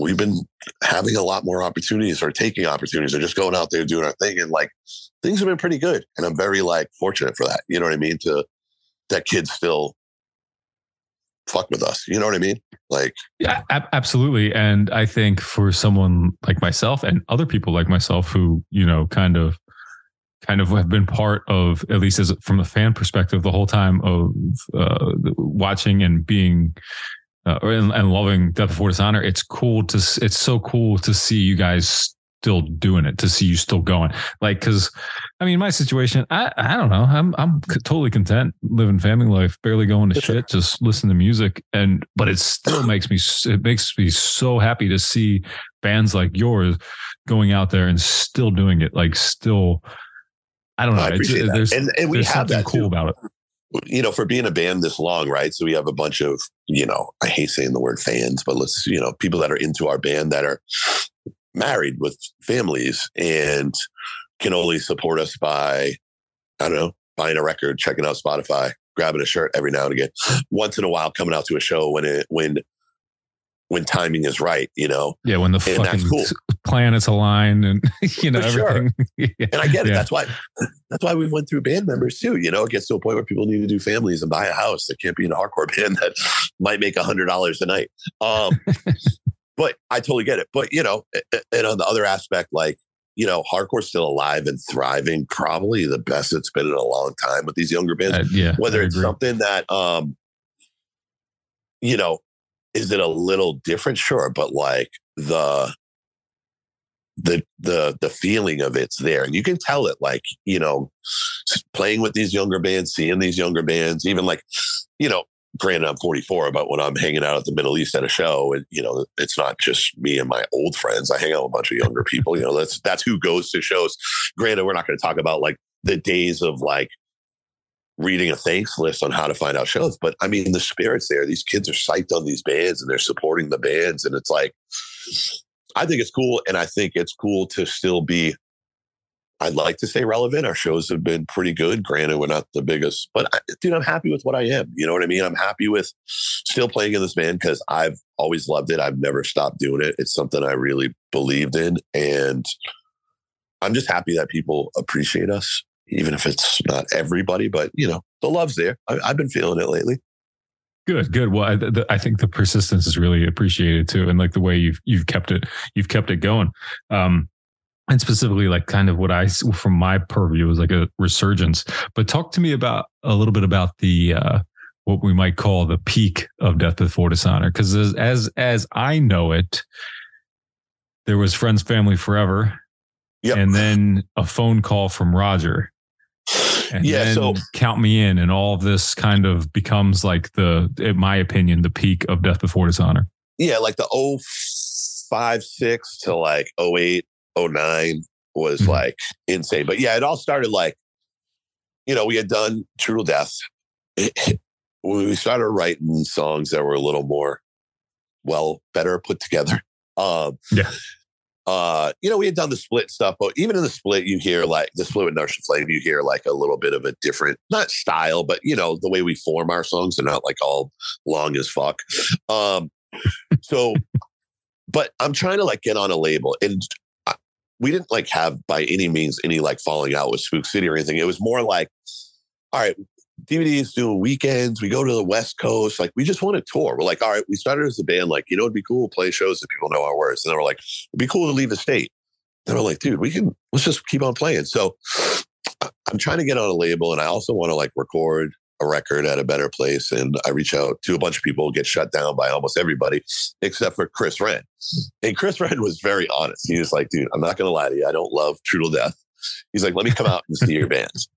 we've been having a lot more opportunities or taking opportunities or just going out there doing our thing. And like things have been pretty good. And I'm very like fortunate for that. You know what I mean? To that kids still fuck with us. You know what I mean? Like, yeah, ab- absolutely. And I think for someone like myself and other people like myself who, you know, kind of kind of have been part of at least as from a fan perspective the whole time of uh, watching and being uh, and, and loving Death Before Dishonor. It's cool to it's so cool to see you guys still doing it, to see you still going. Like, because I mean, my situation, I I don't know, I'm I'm c- totally content living family life, barely going to shit, just listen to music, and but it still makes me it makes me so happy to see bands like yours going out there and still doing it, like still. I don't know. I it's- appreciate that. And- and we have that cool too. about it. You know, for being a band this long, right? So we have a bunch of, you know, I hate saying the word fans, but let's, you know, people that are into our band that are married with families and can only support us by, I don't know, buying a record, checking out Spotify, grabbing a shirt every now and again, (gasps) once in a while coming out to a show when it, when, when timing is right, you know? Yeah, when the And fucking cool. planets align and (laughs) you know For sure. everything. (laughs) Yeah. And I get it. Yeah. That's why that's why we went through band members too. You know, it gets to a point where people need to do families and buy a house. There can't be an hardcore (laughs) band that might make a hundred dollars a night. Um, but I totally get it. But you know, a- a- and on the other aspect, like you know, hardcore's still alive and thriving. Probably the best it's been in a long time with these younger bands. Uh, yeah, Whether I it's agree. something that um, you know, is it a little different? Sure, but like the the the the feeling of it's there and you can tell it like you know playing with these younger bands seeing these younger bands even like you know granted i'm 44 but when i'm hanging out at the middle east at a show and you know it's not just me and my old friends i hang out with a bunch of younger people you know that's that's who goes to shows granted we're not going to talk about like the days of like reading a thanks list on how to find out shows but i mean the spirits there these kids are psyched on these bands and they're supporting the bands and it's like I think it's cool. And I think it's cool to still be, I'd like to say relevant. Our shows have been pretty good. Granted, we're not the biggest, but I, dude, I'm happy with what I am. You know what I mean? I'm happy with still playing in this band because I've always loved it. I've never stopped doing it. It's something I really believed in. And I'm just happy that people appreciate us, even if it's not everybody, but you know, the love's there. I, I've been feeling it lately. Good, good. Well, I, the, I, think the persistence is really appreciated too, and like the way you've you've kept it, you've kept it going. Um, and specifically, like kind of what I from my purview was like a resurgence. But talk to me about a little bit about the uh, what we might call the peak of Death Before Dishonor, because as, as as I know it, there was Friends, Family, Forever, yep. and then a phone call from Roger and yeah, so count me in, and all of this kind of becomes like the, in my opinion, the peak of Death Before Dishonor. Yeah, like the 05, 6 to like 08, 09 was mm-hmm. like insane. But yeah, it all started like, you know, we had done True Till Death. (clears throat) we started writing songs that were a little more, well, better put together. (laughs) Um, yeah uh, you know, we had done the split stuff, but even in the split, you hear like the split with Nurse Flame, you hear like a little bit of a different, not style, but you know, the way we form our songs are not like all long as fuck. Um, so, but I'm trying to like get on a label and we didn't like have by any means any like falling out with Spook City or anything. It was more like, all right, DBD's doing weekends. We go to the West Coast. Like, we just want to tour. We're like, all right, we started as a band. Like, you know, it'd be cool to play shows that people know our words. And then we're like, it'd be cool to leave the state. And we're like, dude, we can, let's just keep on playing. So I'm trying to get on a label and I also want to like record a record at a better place. And I reach out to a bunch of people, get shut down by almost everybody except for Chris Wrenn. And Chris Wrenn was very honest. He was like, dude, I'm not going to lie to you. I don't love True Till Death. He's like, let me come out and see your bands.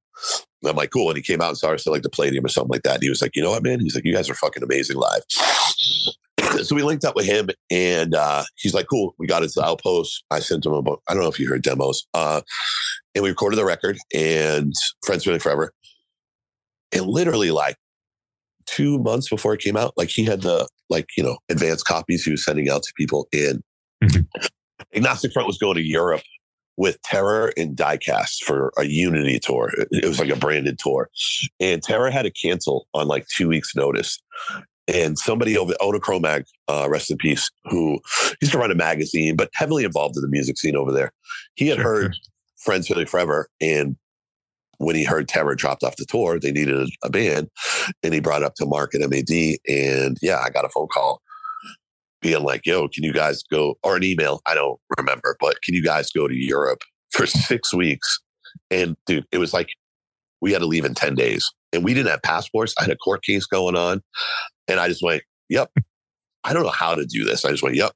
And I'm like, cool. And he came out and saw us at like the Palladium or something like that. And he was like, you know what, man? He's like, you guys are fucking amazing live. (sniffs) so we linked up with him and uh, he's like, cool. We got his outpost. I sent him about, I don't know if you heard demos. Uh, and we recorded the record and Friends Family Forever. And literally like two months before it came out, like he had the like, you know, advanced copies he was sending out to people. And mm-hmm. Agnostic Front was going to Europe with Terror and Diecast for a Unity tour. It was like a branded tour. And Terror had to cancel on like two weeks' notice. And somebody over Oda Cro-Mag, uh, rest in peace, who used to run a magazine, but heavily involved in the music scene over there. He had heard Friends Family Forever. And when he heard Terror dropped off the tour, they needed a, a band. And he brought up to Mark and MAD. And yeah, I got a phone call being like, yo, can you guys go, or an email, I don't remember, but can you guys go to Europe for (laughs) six weeks? And dude, it was like we had to leave in 10 days and we didn't have passports. I had a court case going on. And I just went, yep. I don't know how to do this. I just went, yep.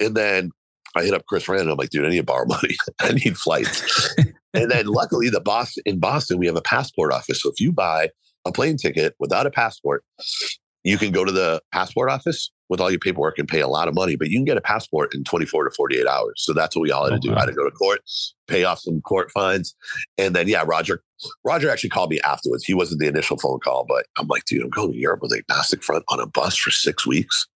And then I hit up Chris Wrenn and I'm like, dude, I need to borrow (laughs) money. I need flights. and then luckily the boss in Boston, we have a passport office. So if you buy a plane ticket without a passport, you can go to the passport office with all your paperwork and pay a lot of money, but you can get a passport in 24 to 48 hours. So that's what we all had to do. I had to go to court, pay off some court fines. And then, yeah, Roger, Roger actually called me afterwards. He wasn't the initial phone call, but I'm like, dude, I'm going to Europe with a Agnostic Front on a bus for six weeks.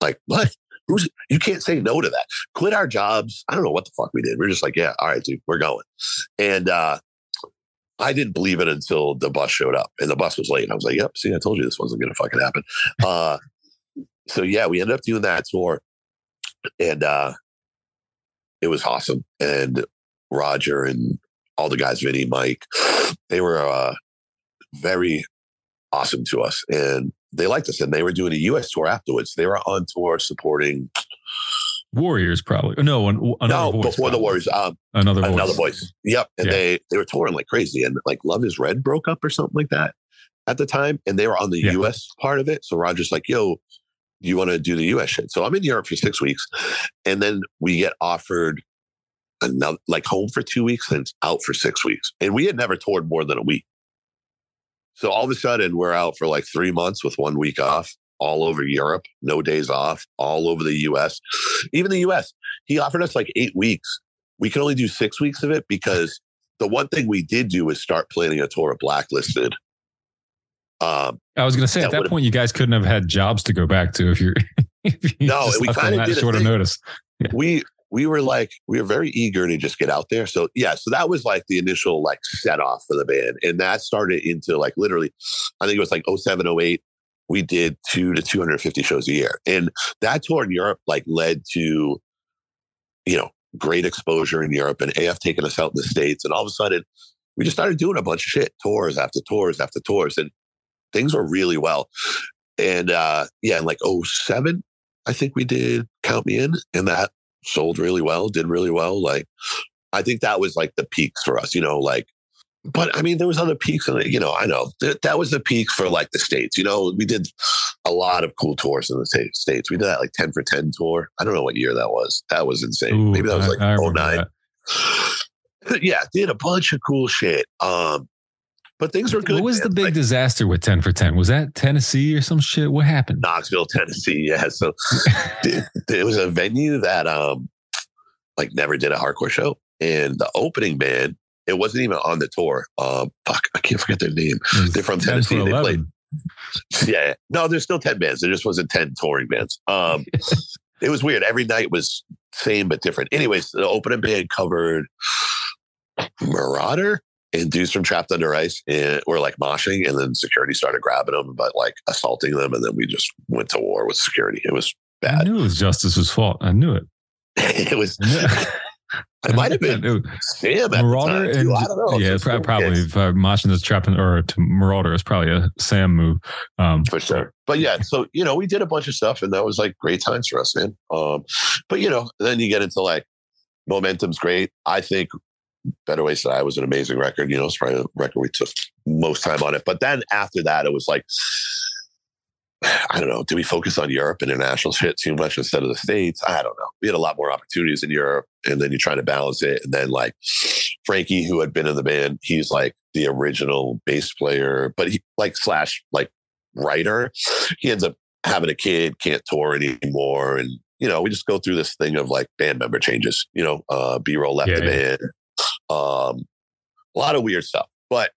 Like, what? Who's, you can't say no to that. Quit our jobs. I don't know what the fuck we did. We are just like, yeah, all right, dude, we're going. And, uh, I didn't believe it until the bus showed up and the bus was late. I was like, yep, see, I told you this wasn't going to fucking happen. Uh, so yeah, we ended up doing that tour, and uh, it was awesome. And Roger and all the guys, Vinny, Mike, they were uh, very awesome to us, and they liked us. And they were doing a U.S. tour afterwards. They were on tour supporting Warriors, probably. No, no, voice, before probably. the Warriors. Um, another voice. another voice. Yep, and yeah. they they were touring like crazy, and like Love Is Red broke up or something like that at the time, and they were on the yeah. U.S. part of it. So Roger's like, "Yo, you want to do the US shit? So I'm in Europe for six weeks. And then we get offered another like home for two weeks and out for six weeks. And we had never toured more than a week. So all of a sudden we're out for like three months with one week off all over Europe, no days off, all over the US. Even the US, he offered us like eight weeks. We could only do six weeks of it because the one thing we did do is start planning a tour of Blacklisted. Um, I was going to say that at that point, you guys couldn't have had jobs to go back to if you're. (laughs) If you No, we kinda that did short of notice. we we were like we were very eager to just get out there. So yeah so that was like the initial like set off for the band. And that started into like literally i think it was like 07 08 we did two to 250 shows a year. And that tour in europe like led to you know great exposure in europe and af taking us out in the states. And all of a sudden we just started doing a bunch of shit tours after tours after tours. And things were really well and uh yeah in like 07 i think we did count me in and that sold really well, did really well. Like, I think that was like the peaks for us, you know, like, but I mean, there was other peaks, and you know, I know that that was the peak for like the states. You know, we did a lot of cool tours in the sta- states. We did that like ten for ten tour. I don't know what year that was. That was insane. Ooh, Maybe that was I- like oh nine. (laughs) yeah, did a bunch of cool shit. Um, but things were good. What was man. the big Like, disaster with 10 for 10? Was that Tennessee or some shit? What happened? Knoxville, Tennessee. (laughs) Yeah. So (laughs) it, it was a venue that um like never did a hardcore show. And the opening band, it wasn't even on the tour. Um fuck, I can't forget their name. They're from Tennessee. They 11. Yeah. No, there's still 10 bands. There just wasn't 10 touring bands. Um (laughs) it was weird. Every night was same but different. Anyways, the opening band covered Merauder and dudes from Trapped Under Ice and were like moshing, and then security started grabbing them, but like assaulting them, and then we just went to war with security. It was I bad. knew it was Justice's fault. I knew it. (laughs) it was. (laughs) It. Might have been (laughs) Sam at Merauder the time, and too. I don't know. yeah, pro- probably kids. if uh, Mashin is trapping or to Merauder is probably a Sam move. Um, for sure. But yeah, so you know, we did a bunch of stuff, and that was like great times for us, man. Um, but you know, then you get into like momentum's great. I think Better Ways to Die was an amazing record. You know, it's probably the record we took most time on it. But then after that, it was like. I don't know. Do we focus on Europe and international (laughs) shit too much instead of the States? I don't know. We had a lot more opportunities in Europe, and then you're trying to balance it. And then, like, Frankie, who had been in the band, he's like the original bass player, but he like slash like writer. He ends up having a kid, can't tour anymore. And, you know, we just go through this thing of like band member changes, you know, uh, B roll left Yeah, the yeah. band. Um, a lot of weird stuff. But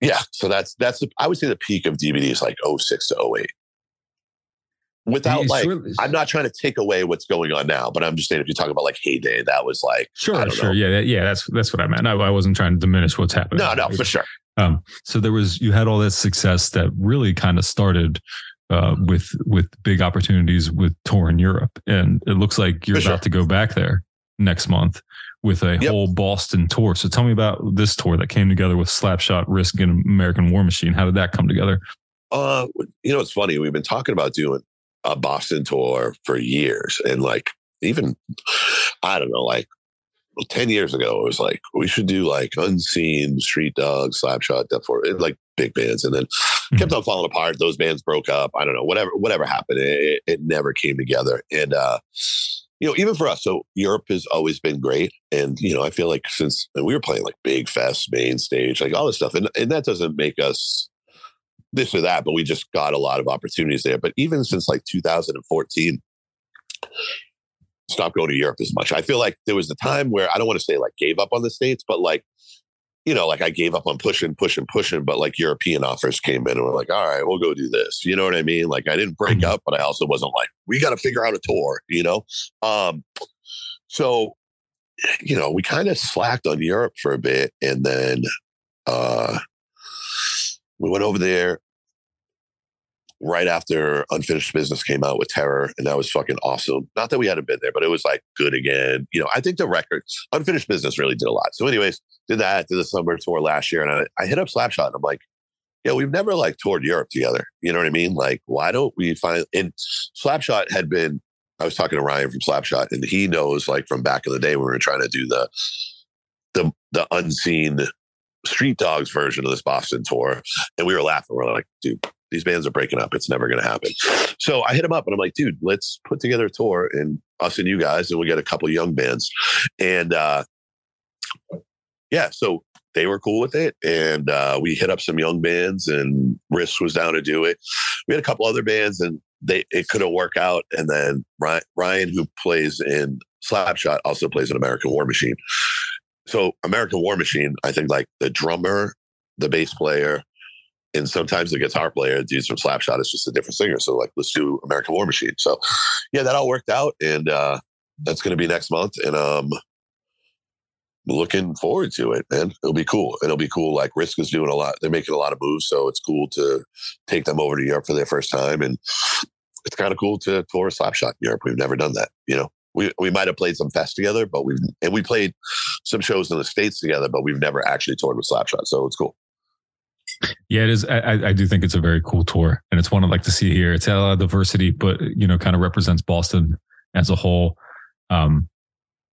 yeah, so that's, that's, the, I would say the peak of DBD is like 06 to 08. Without like, sure- I'm not trying to take away what's going on now, but I'm just saying if you talk about like heyday, that was like, I Sure, sure. know. Yeah, yeah. That's that's what I meant. I, I wasn't trying to diminish what's happening. no, no, for sure. Um, so there was you had all that success that really kind of started uh, with with big opportunities with tour in Europe, and it looks like you're For sure. about to go back there next month with a Yep. whole Boston tour. So tell me about this tour that came together with Slapshot, Risk, and American War Machine. How did that come together? Uh, you know, it's funny. We've been talking about doing a Boston tour for years, and like even I don't know, like well, ten years ago, it was like we should do like Unseen, Street Dogs, Slapshot, Death for like big bands, and then kept on falling apart. Those bands broke up. I don't know, whatever, whatever happened, it, it, it never came together. And uh, you know, even for us, so Europe has always been great, and you know, I feel like since we were playing like big fest, main stage, like all this stuff, and and that doesn't make us this or that, but we just got a lot of opportunities there. But even since like 2014, stopped going to Europe as much. I feel like there was a time where I don't want to say like gave up on the States, but like, you know, like I gave up on pushing, pushing, pushing, but like European offers came in and we're like, all right, we'll go do this. You know what I mean? Like I didn't break up, but I also wasn't like, we got to figure out a tour, you know? Um, so, you know, we kind of slacked on Europe for a bit and then uh we went over there right after Unfinished Business came out with Terror, and that was fucking awesome. Not that we hadn't been there, but it was like good again. You know, I think the record Unfinished Business really did a lot. So, anyways, did that, did the summer tour last year, and I, I hit up Slapshot, and I'm like, yeah, we've never like toured Europe together. You know what I mean? Like, why don't we find? And Slapshot had been. I was talking to Ryan from Slapshot, and he knows like from back in the day when we were trying to do the the the unseen street dogs version of this Boston tour, and we were laughing. We're like, dude, these bands are breaking up. It's never going to happen. So I hit him up and I'm like, dude, let's put together a tour and us and you guys, and we'll get a couple young bands, and uh, yeah, so they were cool with it, and uh, we hit up some young bands, and Risk was down to do it. We had a couple other bands, and they it couldn't work out, and then Ryan, Ryan who plays in Slapshot, also plays in American War Machine. So American War Machine, I think like the drummer, the bass player, and sometimes the guitar player, dudes from Slapshot, is just a different singer. So like, let's do American War Machine. So yeah, that all worked out, and uh, that's going to be next month, and um, looking forward to it, man. It'll be cool. It'll be cool. Like Risk is doing a lot. They're making a lot of moves, so it's cool to take them over to Europe for their first time, and it's kind of cool to tour Slapshot in Europe. We've never done that, you know. We, we might have played some fest together, but we've and we played some shows in the states together, but we've never actually toured with Slapshot, so it's cool. Yeah, it is. I, I do think it's a very cool tour, and it's one I'd like to see here. It's a lot of diversity, but you know, kind of represents Boston as a whole. Um,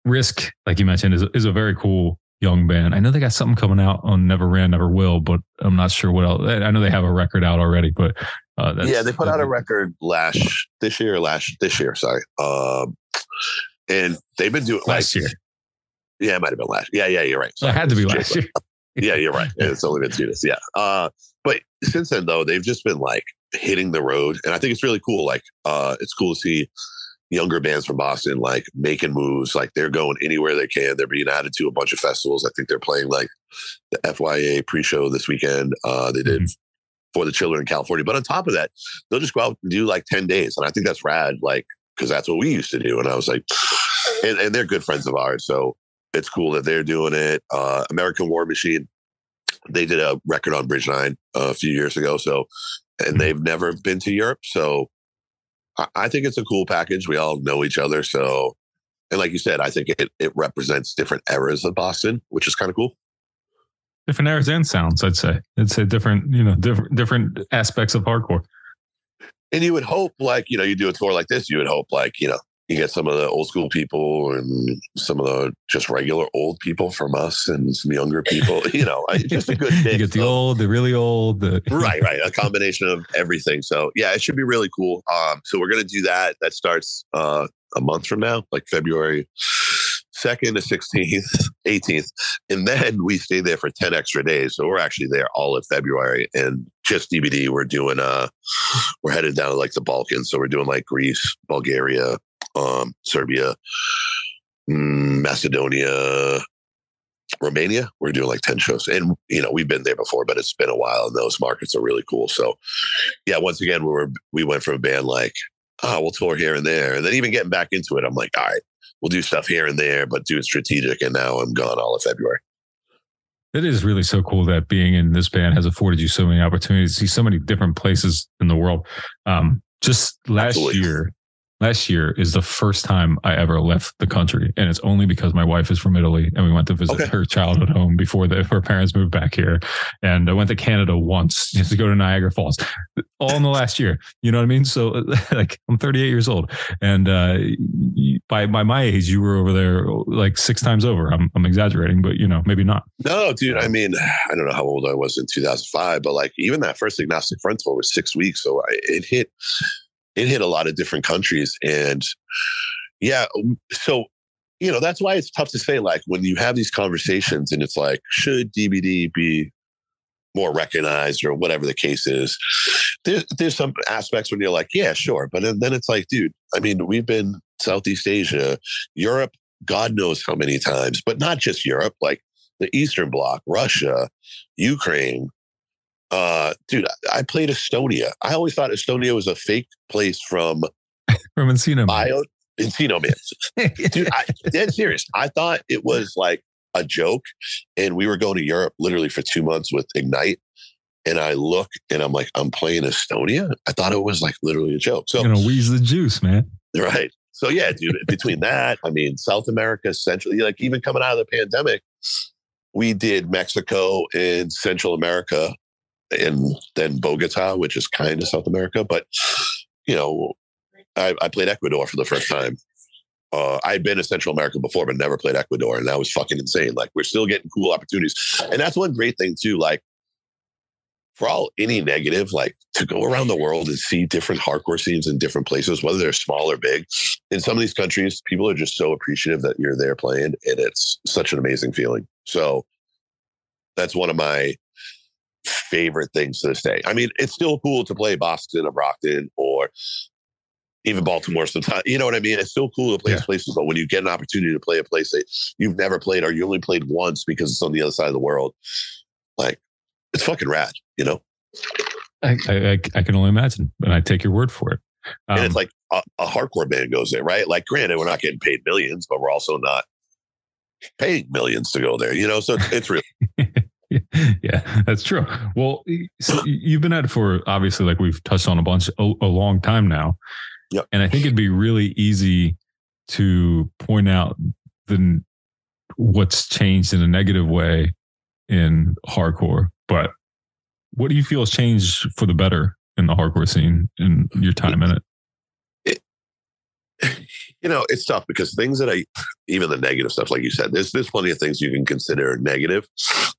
Risk, like you mentioned, is is a very cool young band. I know they got something coming out on Never Ran, Never Will, but I'm not sure what else. I know they have a record out already, but uh, yeah, they put out a record last this year, last this year, sorry. Um, and they've been doing last like, year. Yeah, it might have been last. Yeah, yeah, you're right. Sorry. It had to be last year. Yeah, you're right. (laughs) It's only been two days. Yeah. Uh, but since then though, they've just been like hitting the road, and I think it's really cool. Like, uh, it's cool to see younger bands from Boston like making moves. Like they're going anywhere they can. They're being added to a bunch of festivals. I think they're playing like the FYA pre-show this weekend. Uh, they did mm-hmm. for the children in California. But on top of that, they'll just go out and do like 10 days. And I think that's rad, like, because that's what we used to do. And I was like, (sighs) and, and, they're good friends of ours. So it's cool that they're doing it. Uh, American War Machine, they did a record on Bridge Nine a few years ago. So, and mm-hmm. they've never been to Europe. So I think it's a cool package. We all know each other. So, and like you said, I think it, it represents different eras of Boston, which is kind of cool. Different eras and sounds, I'd say. It's a different, you know, different different aspects of hardcore. And you would hope, like, you know, you do a tour like this, you would hope, like, you know, you get some of the old school people and some of the just regular old people from us and some younger people. (laughs) You know, just a good (laughs) mix. you get the old, the really old, the (laughs) right, right, a combination of everything. So yeah, it should be really cool. Um, so we're gonna do that. That starts uh, a month from now, like February second to sixteenth, eighteenth, and then we stay there for ten extra days. So we're actually there all of February and just DBD. We're doing uh, we're headed down to like the Balkans. So we're doing like Greece, Bulgaria, um, Serbia, mm, Macedonia, Romania. We're doing like 10 shows. And, you know, we've been there before, but it's been a while and those markets are really cool. So, yeah, once again, we were, we went from a band like, oh, we'll tour here and there. And then even getting back into it, I'm like, all right, we'll do stuff here and there, but do it strategic. And now I'm gone all of February. It is really so cool that being in this band has afforded you so many opportunities to see so many different places in the world. Um, just last Absolutely. year, last year is the first time I ever left the country. And it's only because my wife is from Italy and we went to visit okay. her childhood home before the, (laughs) her parents moved back here. And I went to Canada once (laughs) just to go to Niagara Falls, all in the last year. You know what I mean? So (laughs) like I'm 38 years old. And uh, by, by my age, you were over there like six times over. I'm, I'm exaggerating, but you know, maybe not. No, dude. I mean, I don't know how old I was in 2005, but like even that first agnostic front tour was six weeks. So I, it hit it hit a lot of different countries. And yeah, so, you know, that's why it's tough to say, like, when you have these conversations and it's like, should DBD be more recognized or whatever the case is. There's there's some aspects when you're like, yeah, sure. But then it's like, dude, I mean, we've been Southeast Asia, Europe, God knows how many times, but not just Europe, like the Eastern Bloc, Russia, Ukraine, uh, dude, I played Estonia. I always thought Estonia was a fake place from (laughs) from Encino Bio Encino Man. (laughs) dude, I, dead serious. I thought it was like a joke, and we were going to Europe literally for two months with Ignite. And I look and I'm like, I'm playing Estonia. I thought it was like literally a joke. So you know, wheeze the juice, man. Right. So yeah, dude. (laughs) between that, I mean, South America, Central, like even coming out of the pandemic, we did Mexico and Central America and then Bogota, which is kind of South America. But you know, I, I played Ecuador for the first time. Uh, I'd been to Central America before, but never played Ecuador, and that was fucking insane. Like we're still getting cool opportunities, and that's one great thing too. Like for all any negative, like to go around the world and see different hardcore scenes in different places, whether they're small or big. In some of these countries, people are just so appreciative that you're there playing, and it's such an amazing feeling. So that's one of my favorite things to this day. I mean, it's still cool to play Boston or Brockton or even Baltimore sometimes. You know what I mean? It's still cool to play Yeah. places, but when you get an opportunity to play a place that you've never played or you only played once because it's on the other side of the world, like it's fucking rad, you know? I, I, I can only imagine, and I take your word for it. and Um, it's like a, a hardcore band goes there, right? Like, granted, we're not getting paid millions, but we're also not paying millions to go there, you know? So it's, it's real. (laughs) (laughs) yeah, that's true. Well, so you've been at it for obviously, like we've touched on a bunch, a, a long time now. Yep. And I think it'd be really easy to point out the what's changed in a negative way in hardcore. But what do you feel has changed for the better in the hardcore scene in your time in it? you know, it's tough because things that I, even the negative stuff, like you said, there's there's plenty of things you can consider negative,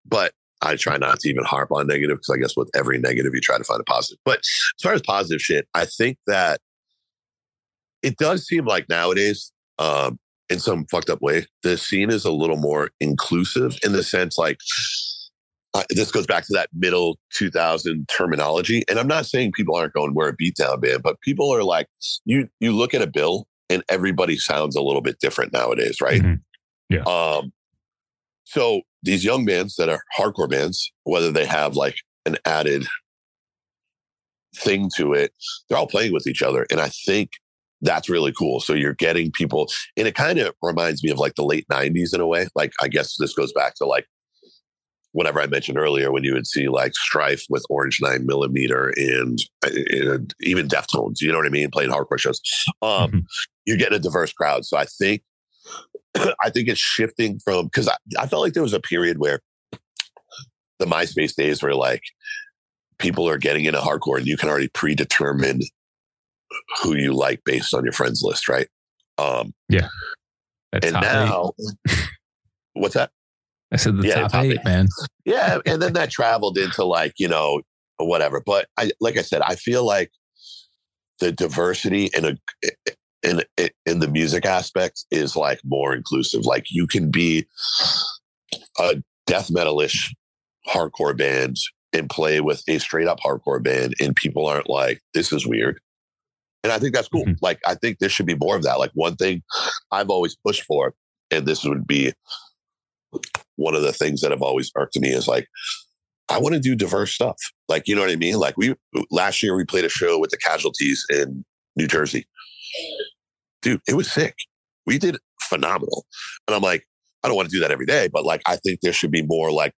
but I try not to even harp on negative because I guess with every negative you try to find a positive. But as far as positive shit, I think that it does seem like nowadays, um, in some fucked up way, the scene is a little more inclusive in the sense like. Uh, this goes back to that middle 2000 terminology, and I'm not saying people aren't going we're a beatdown band, but people are like you. You look at a bill and everybody sounds a little bit different nowadays, right? Mhm. Yeah. Um, so these young bands that are hardcore bands, whether they have like an added thing to it, they're all playing with each other. And I think that's really cool. So you're getting people, and it kind of reminds me of like the late 90s in a way. Like, I guess this goes back to like whatever I mentioned earlier when you would see like Strife with Orange 9 millimeter and, and even Deftones, you know what I mean? Playing hardcore shows. Um, Mhm. You're getting a diverse crowd. So I think, I think it's shifting from, because I, I felt like there was a period where the MySpace days were like, people are getting into hardcore and you can already predetermine who you like based on your friends list, right? Um, That's and now, (laughs) what's that? I said the Yeah, top, top eight, eight. man. yeah (laughs) and then that traveled into like you know whatever but i like i said i feel like the diversity in a in in the music aspect is like more inclusive like you can be a death metalish hardcore band and play with a straight up hardcore band and people aren't like this is weird and i think that's cool Mhm. like i think there should be more of that like one thing i've always pushed for and this would be one of the things that have always irked to me is like I want to do diverse stuff. Like, you know what I mean? Like we last year we played a show with the casualties in New Jersey. Dude, it was sick. We did phenomenal. And I'm like, I don't want to do that every day, but like I think there should be more like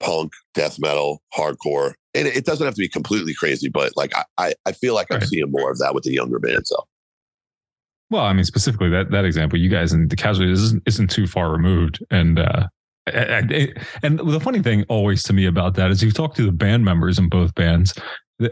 punk, death metal, hardcore. And it, it doesn't have to be completely crazy, but like I, I, feel like I'm seeing more of that with the younger bands. So Well, I mean, specifically that that example, you guys and the casualties isn't, isn't too far removed, and uh, I- I- and the funny thing always to me about that is you talk to the band members in both bands, (laughs) they're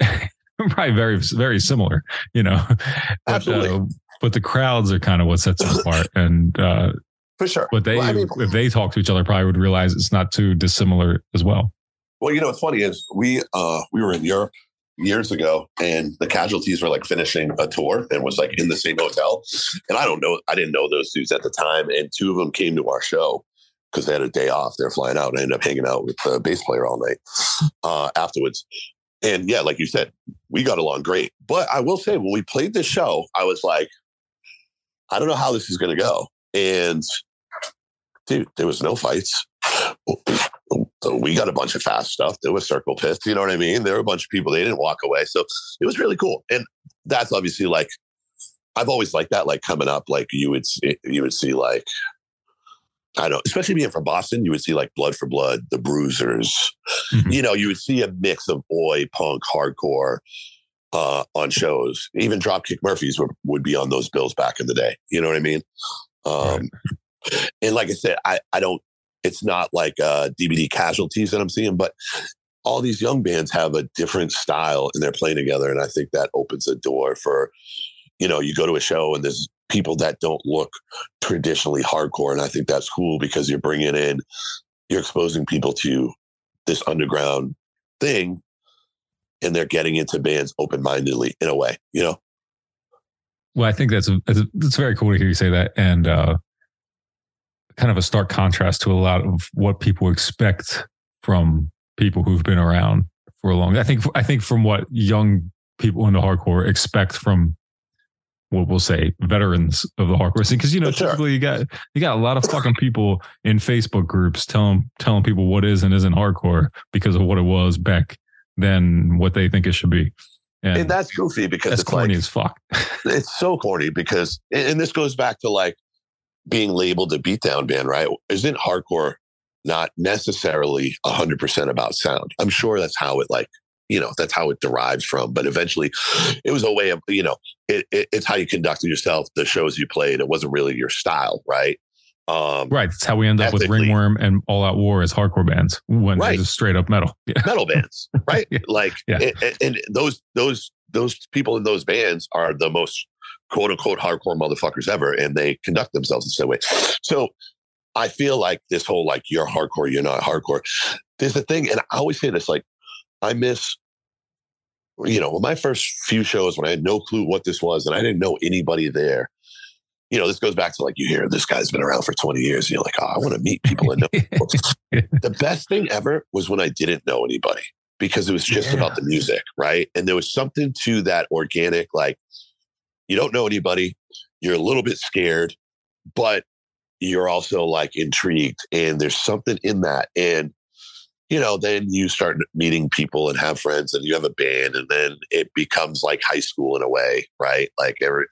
probably very very similar, you know. But, Absolutely. uh, but the crowds are kind of what sets them (laughs) apart, and uh, for sure. but they Well, I mean- if they talk to each other, probably would realize it's not too dissimilar as well. Well, you know what's funny is we uh we were in Europe years ago and the casualties were like finishing a tour and was like in the same hotel. And I don't know, I didn't know those dudes at the time. And two of them came to our show because they had a day off. They're flying out and I ended up hanging out with the bass player all night uh afterwards. And yeah, like you said, we got along great. But I will say when we played this show, I was like, I don't know how this is gonna go. And dude, there was no fights. We got a bunch of fast stuff. There was circle pits. You know what I mean? There were a bunch of people. They didn't walk away. So it was really cool. And that's obviously like, I've always liked that. Like coming up, like you would see, you would see like, I don't know, especially being from Boston, you would see like Blood for Blood, the Bruisers. Mhm. You know, you would see a mix of oi, punk, hardcore uh, on shows. Even Dropkick Murphys would, would be on those bills back in the day. You know what I mean? Um, And like I said, I, I don't, it's not like uh, DBD casualties that I'm seeing, but all these young bands have a different style and they're playing together. And I think that opens a door for, you know, you go to a show and there's people that don't look traditionally hardcore. And I think that's cool because you're bringing in, you're exposing people to this underground thing and they're getting into bands open mindedly in a way, you know? Well, I think that's it's very cool to hear you say that, and uh, kind of a stark contrast to a lot of what people expect from people who've been around for a long. I think I think from what young people in the hardcore expect from what we'll say veterans of the hardcore scene because you know Sure. typically you got you got a lot of fucking people in Facebook groups telling telling people what is and isn't hardcore because of what it was back then what they think it should be and, And that's goofy because that's it's corny like, as fuck (laughs) it's so corny because, and and this goes back to like being labeled a beatdown band, right? Isn't hardcore not necessarily 100% about sound? I'm sure that's how it like, you know, that's how it derives from. But eventually (gasps) it was a way of, you know, it, it, it's how you conducted yourself, the shows you played. It wasn't really your style, right? Um, right that's how we end up with ringworm and all out war as hardcore bands when Right. just straight up metal (laughs) yeah. metal bands, (laughs) right? Yeah. Like, Yeah. and, and- those those those people in those bands are the most quote unquote hardcore motherfuckers ever, and they conduct themselves in the same way. So, I feel like this whole like you're hardcore, you're not hardcore. There's a thing, and I always say this: like, I miss. You know, my first few shows when I had no clue what this was and I didn't know anybody there. You know, this goes back to like you hear this guy's been around for 20 years. And you're like, oh, I want to meet people and know (laughs) the best thing ever was when I didn't know anybody because it was just Yeah. about the music, right? And there was something to that organic, like you don't know anybody, you're a little bit scared, but you're also like intrigued, and there's something in that. And you know, then you start meeting people and have friends, and you have a band, and then it becomes like high school in a way, right? Like every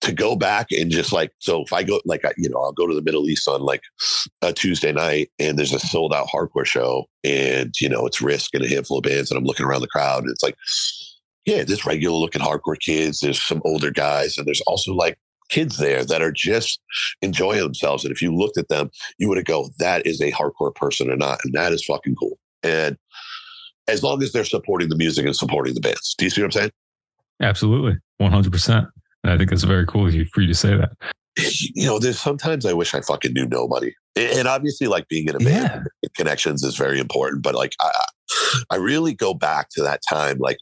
to go back and just like so if I go like I, you know I'll go to the Middle East on like a Tuesday night and there's a sold out hardcore show and you know it's Risk and a handful of bands and I'm looking around the crowd and it's like yeah there's regular looking hardcore kids there's some older guys and there's also like kids there that are just enjoying themselves and if you looked at them you would go that is a hardcore person or not and that is fucking cool. And as long as they're supporting the music and supporting the bands. Do you see what I'm saying? Absolutely. 100% and i think it's very cool for you to say that (laughs) you know, there's sometimes I wish I fucking knew nobody. And obviously, like being in a band, connections is very important. But like, I, I really go back to that time. Like,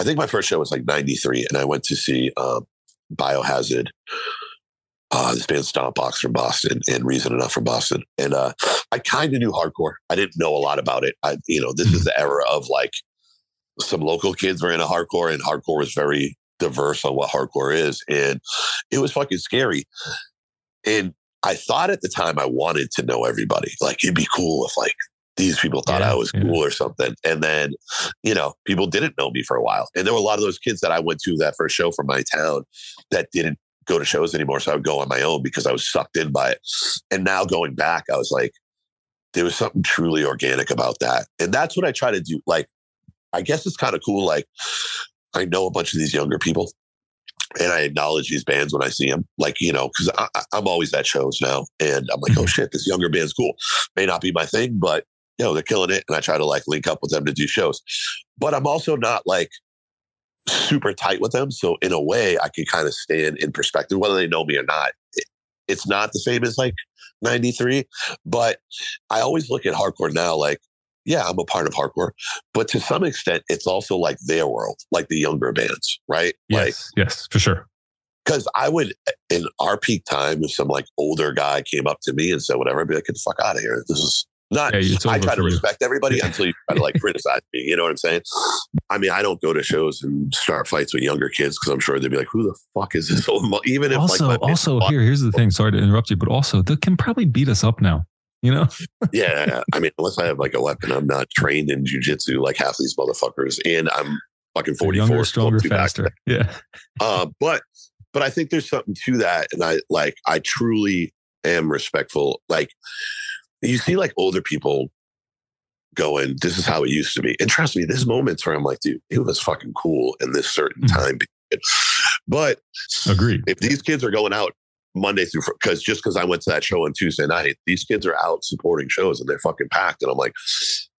I think my first show was like '93, and I went to see um, Biohazard, uh, this band Stompbox from Boston, and Reason Enough from Boston. And uh, I kind of knew hardcore. I didn't know a lot about it. I, you know, this is the era of like some local kids were into hardcore, and hardcore was very diverse on what hardcore is, and it was fucking scary. And I thought at the time I wanted to know everybody. Like it'd be cool if like these people thought Yeah, I was yeah. cool or something. And then, you know, people didn't know me for a while. And there were a lot of those kids that I went to that first show from my town that didn't go to shows anymore. So I would go on my own because I was sucked in by it. And now going back, I was like, there was something truly organic about that. And that's what I try to do. Like, I guess it's kind of cool. Like, I know a bunch of these younger people and I acknowledge these bands when I see them. Like, you know, because I'm always at shows now and I'm like, oh mm-hmm. shit, this younger band's cool. May not be my thing, but, you know, they're killing it. And I try to like link up with them to do shows. But I'm also not like super tight with them. So in a way, I can kind of stand in perspective, whether they know me or not. It, it's not the same as like 93, but I always look at hardcore now like, yeah, I'm a part of hardcore, but to some extent, it's also like their world, like the younger bands, right? Like, yes yes for sure because I would, in our peak time, if some like older guy came up to me and said whatever, I'd be like, get the fuck out of here. This is not, Yeah, I try to you. respect everybody until you try to like (laughs) criticize me. You know what I'm saying? I mean, I don't go to shows and start fights with younger kids because I'm sure they'd be like, who the fuck is this (laughs) old mo-" Even if also like, also here here's the thing sorry to interrupt you but also they can probably beat us up now you know yeah, I mean, unless I have like a weapon, I'm not trained in jujitsu like half these motherfuckers, and I'm fucking 44, younger stronger faster yeah Uh, but but I think there's something to that, and I like I truly am respectful. Like you see, like older people going, "This is how it used to be," and trust me, there's moments where I'm like, "Dude, it was fucking cool in this certain Mhm. time." But agreed if these kids are going out Monday through because just because I went to that show on Tuesday night, these kids are out supporting shows and they're fucking packed. And I'm like,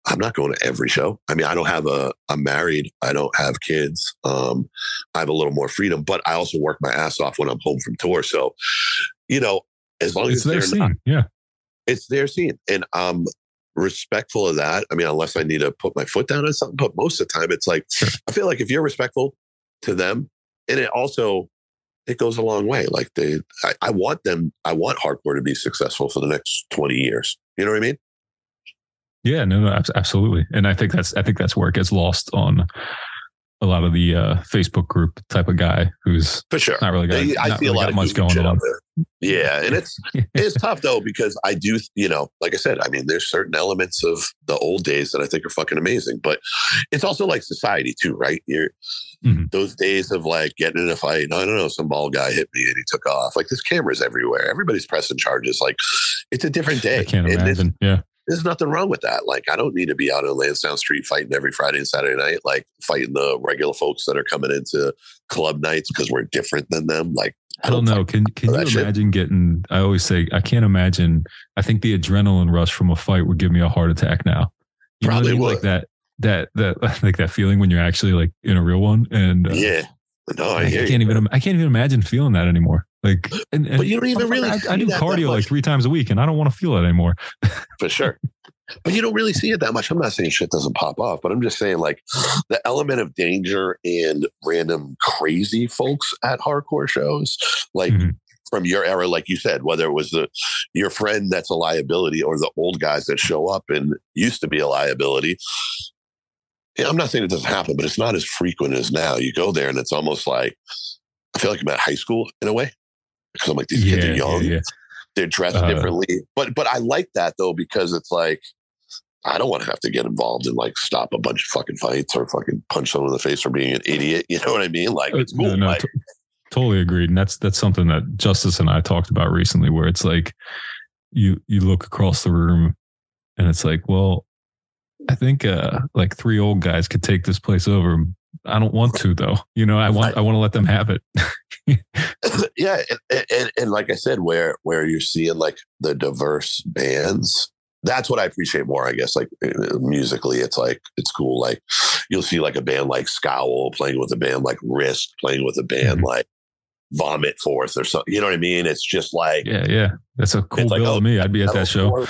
I'm not going to every show. I mean, I don't have a, I'm married. I don't have kids. Um, I have a little more freedom, but I also work my ass off when I'm home from tour. So, you know, as long it's as their they're not, yeah it's their scene. And I'm respectful of that. I mean, unless I need to put my foot down on something, but most of the time it's like, I feel like if you're respectful to them, and it also, it goes a long way. Like they, I, I want them, I want hardcore to be successful for the next 20 years. You know what I mean? Yeah, no, no, absolutely. And I think that's, I think that's where it gets lost on a lot of the uh, Facebook group type of guy who's for sure not really got, I not see really a lot of much going on. there. Yeah, and it's (laughs) it's tough though because I do, you know, like I said, I mean, there's certain elements of the old days that I think are fucking amazing, but it's also like society too, right? You're mm-hmm. those days of like getting in a fight. I don't know, some bald guy hit me and he took off. Like there's cameras everywhere. Everybody's pressing charges. Like it's a different day. I can't imagine. Yeah there's nothing wrong with that. Like, I don't need to be out on Lansdowne Street fighting every Friday and Saturday night, like fighting the regular folks that are coming into club nights because we're different than them. Like, I don't know. Can can you imagine shit. getting? I always say I can't imagine. I think the adrenaline rush from a fight would give me a heart attack now. You Probably I mean? Like that that that (laughs) like that feeling when you're actually like in a real one. And uh, yeah, no, I, I can't you, even. I can't even imagine feeling that anymore. Like, and, and but you don't even really. I, I do cardio like three times a week, and I don't want to feel that anymore. (laughs) For sure. But you don't really see it that much. I'm not saying shit doesn't pop off, but I'm just saying like the element of danger and random crazy folks at hardcore shows, like mm-hmm. from your era, like you said, whether it was the your friend that's a liability or the old guys that show up and used to be a liability. I'm not saying it doesn't happen, but it's not as frequent as now. You go there and it's almost like I feel like I'm at high school in a way because I'm like these yeah, kids are young. Yeah, yeah. They're dressed uh, differently, but but I like that though because it's like I don't want to have to get involved and like stop a bunch of fucking fights or fucking punch someone in the face for being an idiot. (laughs) You know what I mean? Like it's cool. No, no, like, t- totally agreed. And that's that's something that Justice and I talked about recently, where it's like you you look across the room and it's like, well, I think uh like three old guys could take this place over. I don't want to though. You know, I want I, I want to let them have it. (laughs) yeah, and, and, and like I said, where where you're seeing like the diverse bands that's what I appreciate more, I guess. Like uh, musically, it's like it's cool. Like you'll see like a band like Scowl playing with a band like Risk playing with a band mm-hmm. like Vomit Forth or something. You know what I mean? It's just like yeah, yeah. That's a cool bill like, oh, to me. I'd be at that show.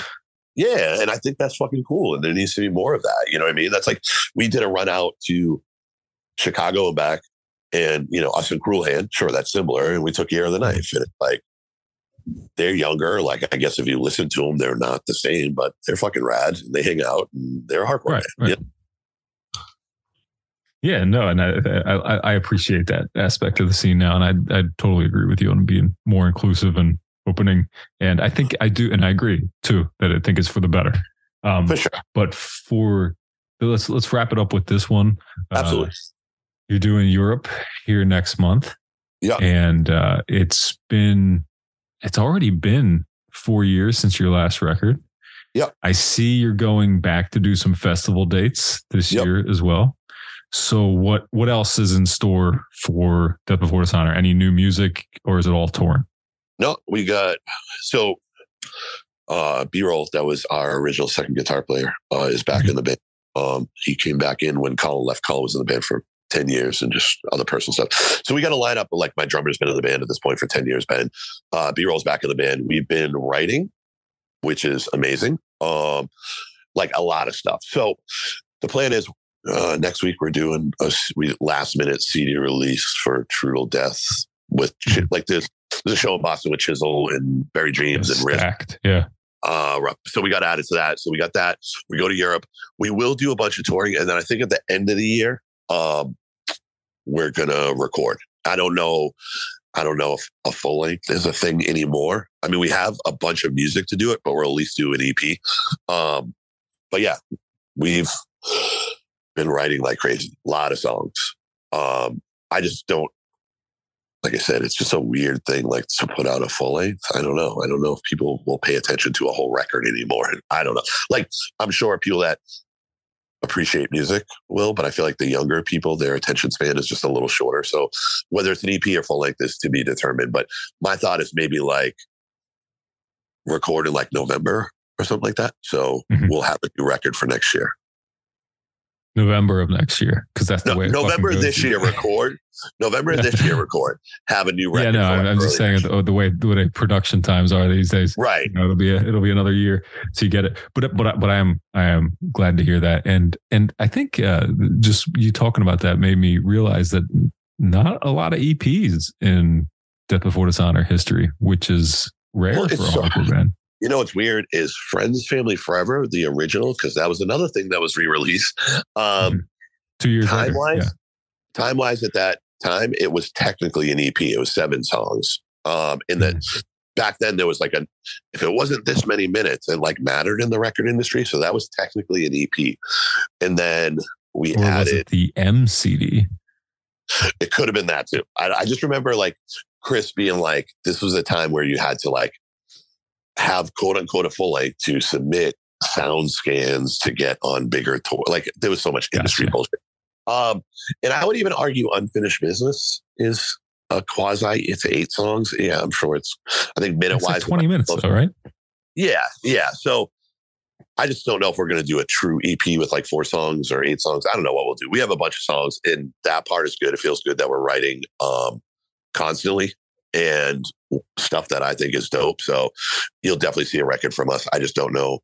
Yeah, and I think that's fucking cool. And there needs to be more of that. You know what I mean? That's like we did a run out to Chicago and back, and you know us and Cruel Hand. Sure, that's similar. And we took Year of the mm-hmm. Knife, and it's like they're younger. Like I guess if you listen to them, they're not the same, but they're fucking rad. And They hang out and they're hardcore. Right, right. Yeah. yeah, no, and I, I, I appreciate that aspect of the scene now, and I I totally agree with you on being more inclusive and opening. And I think I do, and I agree too that I think it's for the better. Um, for sure. But for let's let's wrap it up with this one. Absolutely. Uh, you're doing Europe here next month. Yeah. And uh, it's been it's already been four years since your last record. Yep. I see you're going back to do some festival dates this yep. year as well. So what what else is in store for Death Before Dishonor? Any new music or is it all torn? No, we got so uh B roll that was our original second guitar player uh is back mm-hmm. in the band. Um he came back in when Colin left. Colin was in the band for 10 years and just other personal stuff. So we got a lineup like my drummer's been in the band at this point for 10 years, Ben. Uh, B roll's back in the band. We've been writing, which is amazing. Um, like a lot of stuff. So the plan is uh, next week we're doing a we, last minute CD release for True Till Death with (laughs) like this. There's a show in Boston with Chisel and Barry Dreams and Rift. Yeah. Uh, so we got added to that. So we got that. We go to Europe. We will do a bunch of touring, and then I think at the end of the year, um, we're gonna record. I don't know. I don't know if a full length is a thing anymore. I mean, we have a bunch of music to do it, but we'll at least do an EP. Um, but yeah, we've been writing like crazy, a lot of songs. Um, I just don't, like I said, it's just a weird thing, like to put out a full length. I don't know. I don't know if people will pay attention to a whole record anymore. I don't know. Like, I'm sure people that appreciate music will, but I feel like the younger people, their attention span is just a little shorter. So whether it's an EP or full length is to be determined. But my thought is maybe like record in like November or something like that. So mm-hmm. we'll have a new record for next year. November of next year because that's the No, way. it November this year record. November (laughs) this year record. Have a new record. Yeah, no, I'm, I'm just saying the, the way the way production times are these days. Right. You know, it'll be a, it'll be another year to get it. But but but I am I am glad to hear that. And and I think uh, just you talking about that made me realize that not a lot of EPs in Death Before Dishonor history, which is rare Well, for a hardcore band. You know what's weird is Friends Family Forever, the original, because that was another thing that was re-released. Um, Two years time later. wise, Yeah. time wise at that time, it was technically an EP. It was seven songs. Um, and then Mm-hmm. back then there was like a if it wasn't this many minutes, it like mattered in the record industry. So that was technically an EP. And then we Or added it the MCD? it could have been that too. I, I just remember like Chris being like, this was a time where you had to like have quote unquote a full length to submit sound scans to get on bigger tour. Like there was so much industry Gotcha. bullshit. Um, and I would even argue unfinished business is a quasi. It's eight songs. Yeah, I'm sure it's. I think minute like wise, 20 minutes, though, right? yeah, yeah. So I just don't know if we're going to do a true EP with like four songs or eight songs. I don't know what we'll do. We have a bunch of songs, and that part is good. It feels good that we're writing um, constantly and stuff that I think is dope. So you'll definitely see a record from us. I just don't know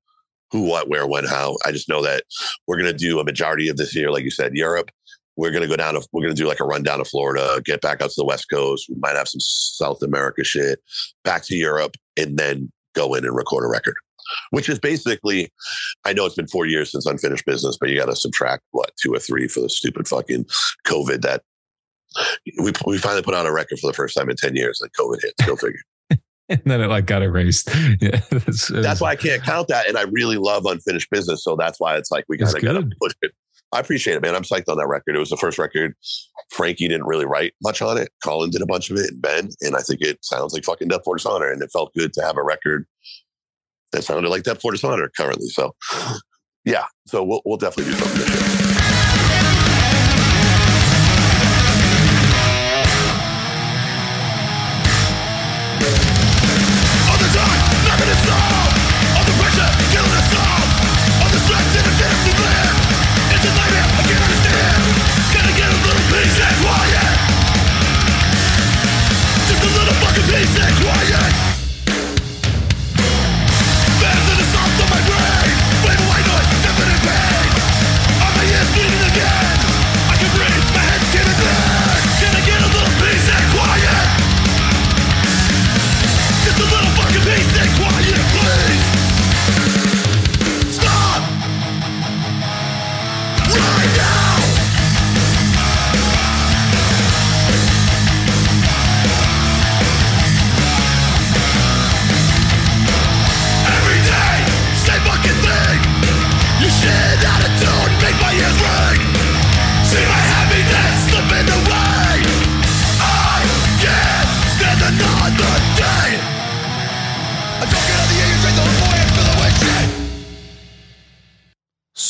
who, what, where, when, how. I just know that we're going to do a majority of this year, like you said, Europe. We're going to go down to, we're going to do like a run down to Florida, get back out to the West Coast. We might have some South America shit, back to Europe, and then go in and record a record, which is basically, I know it's been four years since Unfinished Business, but you got to subtract what, two or three for the stupid fucking COVID that we, we finally put out a record for the first time in 10 years and COVID hit. Go figure. (laughs) And then it like got erased. (laughs) Yeah, that's, uh, that's why I can't count that. And I really love unfinished business. So that's why it's like we It's kind of got to good. push it. I appreciate it, man. I'm psyched on that record. It was the first record. Frankie didn't really write much on it. Colin did a bunch of it, and Ben. And I think it sounds like fucking Death Before Dishonor. And it felt good to have a record that sounded like Death Before Dishonor currently. So, yeah. So we'll, we'll definitely do something this year.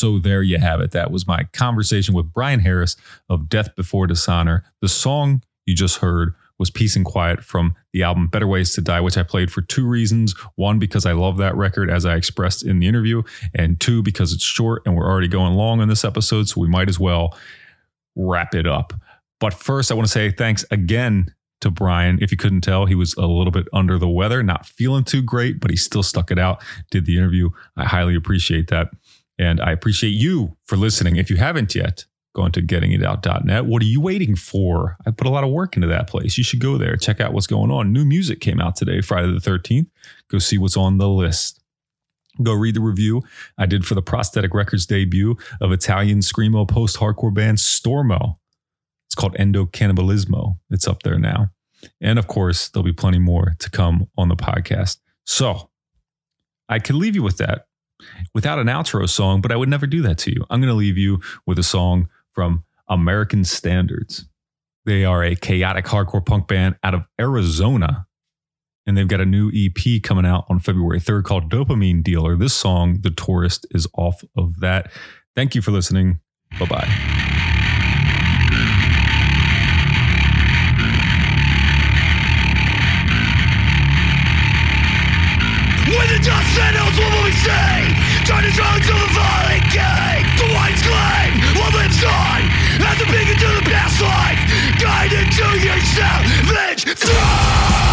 So there you have it. That was my conversation with Brian Harris of Death Before Dishonor. The song you just heard was Peace and Quiet from the album Better Ways to Die, which I played for two reasons. One, because I love that record, as I expressed in the interview, and two, because it's short and we're already going long on this episode, so we might as well wrap it up. But first, I want to say thanks again to Brian. If you couldn't tell, he was a little bit under the weather, not feeling too great, but he still stuck it out, did the interview. I highly appreciate that. And I appreciate you for listening. If you haven't yet, go into gettingitout.net. What are you waiting for? I put a lot of work into that place. You should go there, check out what's going on. New music came out today, Friday the 13th. Go see what's on the list. Go read the review I did for the Prosthetic Records debut of Italian screamo post hardcore band Stormo. It's called Endocannibalismo. It's up there now. And of course, there'll be plenty more to come on the podcast. So I could leave you with that without an outro song, but I would never do that to you. I'm going to leave you with a song from American Standards. They are a chaotic hardcore punk band out of Arizona. And they've got a new EP coming out on February 3rd called Dopamine Dealer. This song, The Tourist, is off of that. Thank you for listening. Bye bye. When for what we see China's drugs of the violent gang. The whites claim what lives on As a beacon to the past life. Guided to your salvage throne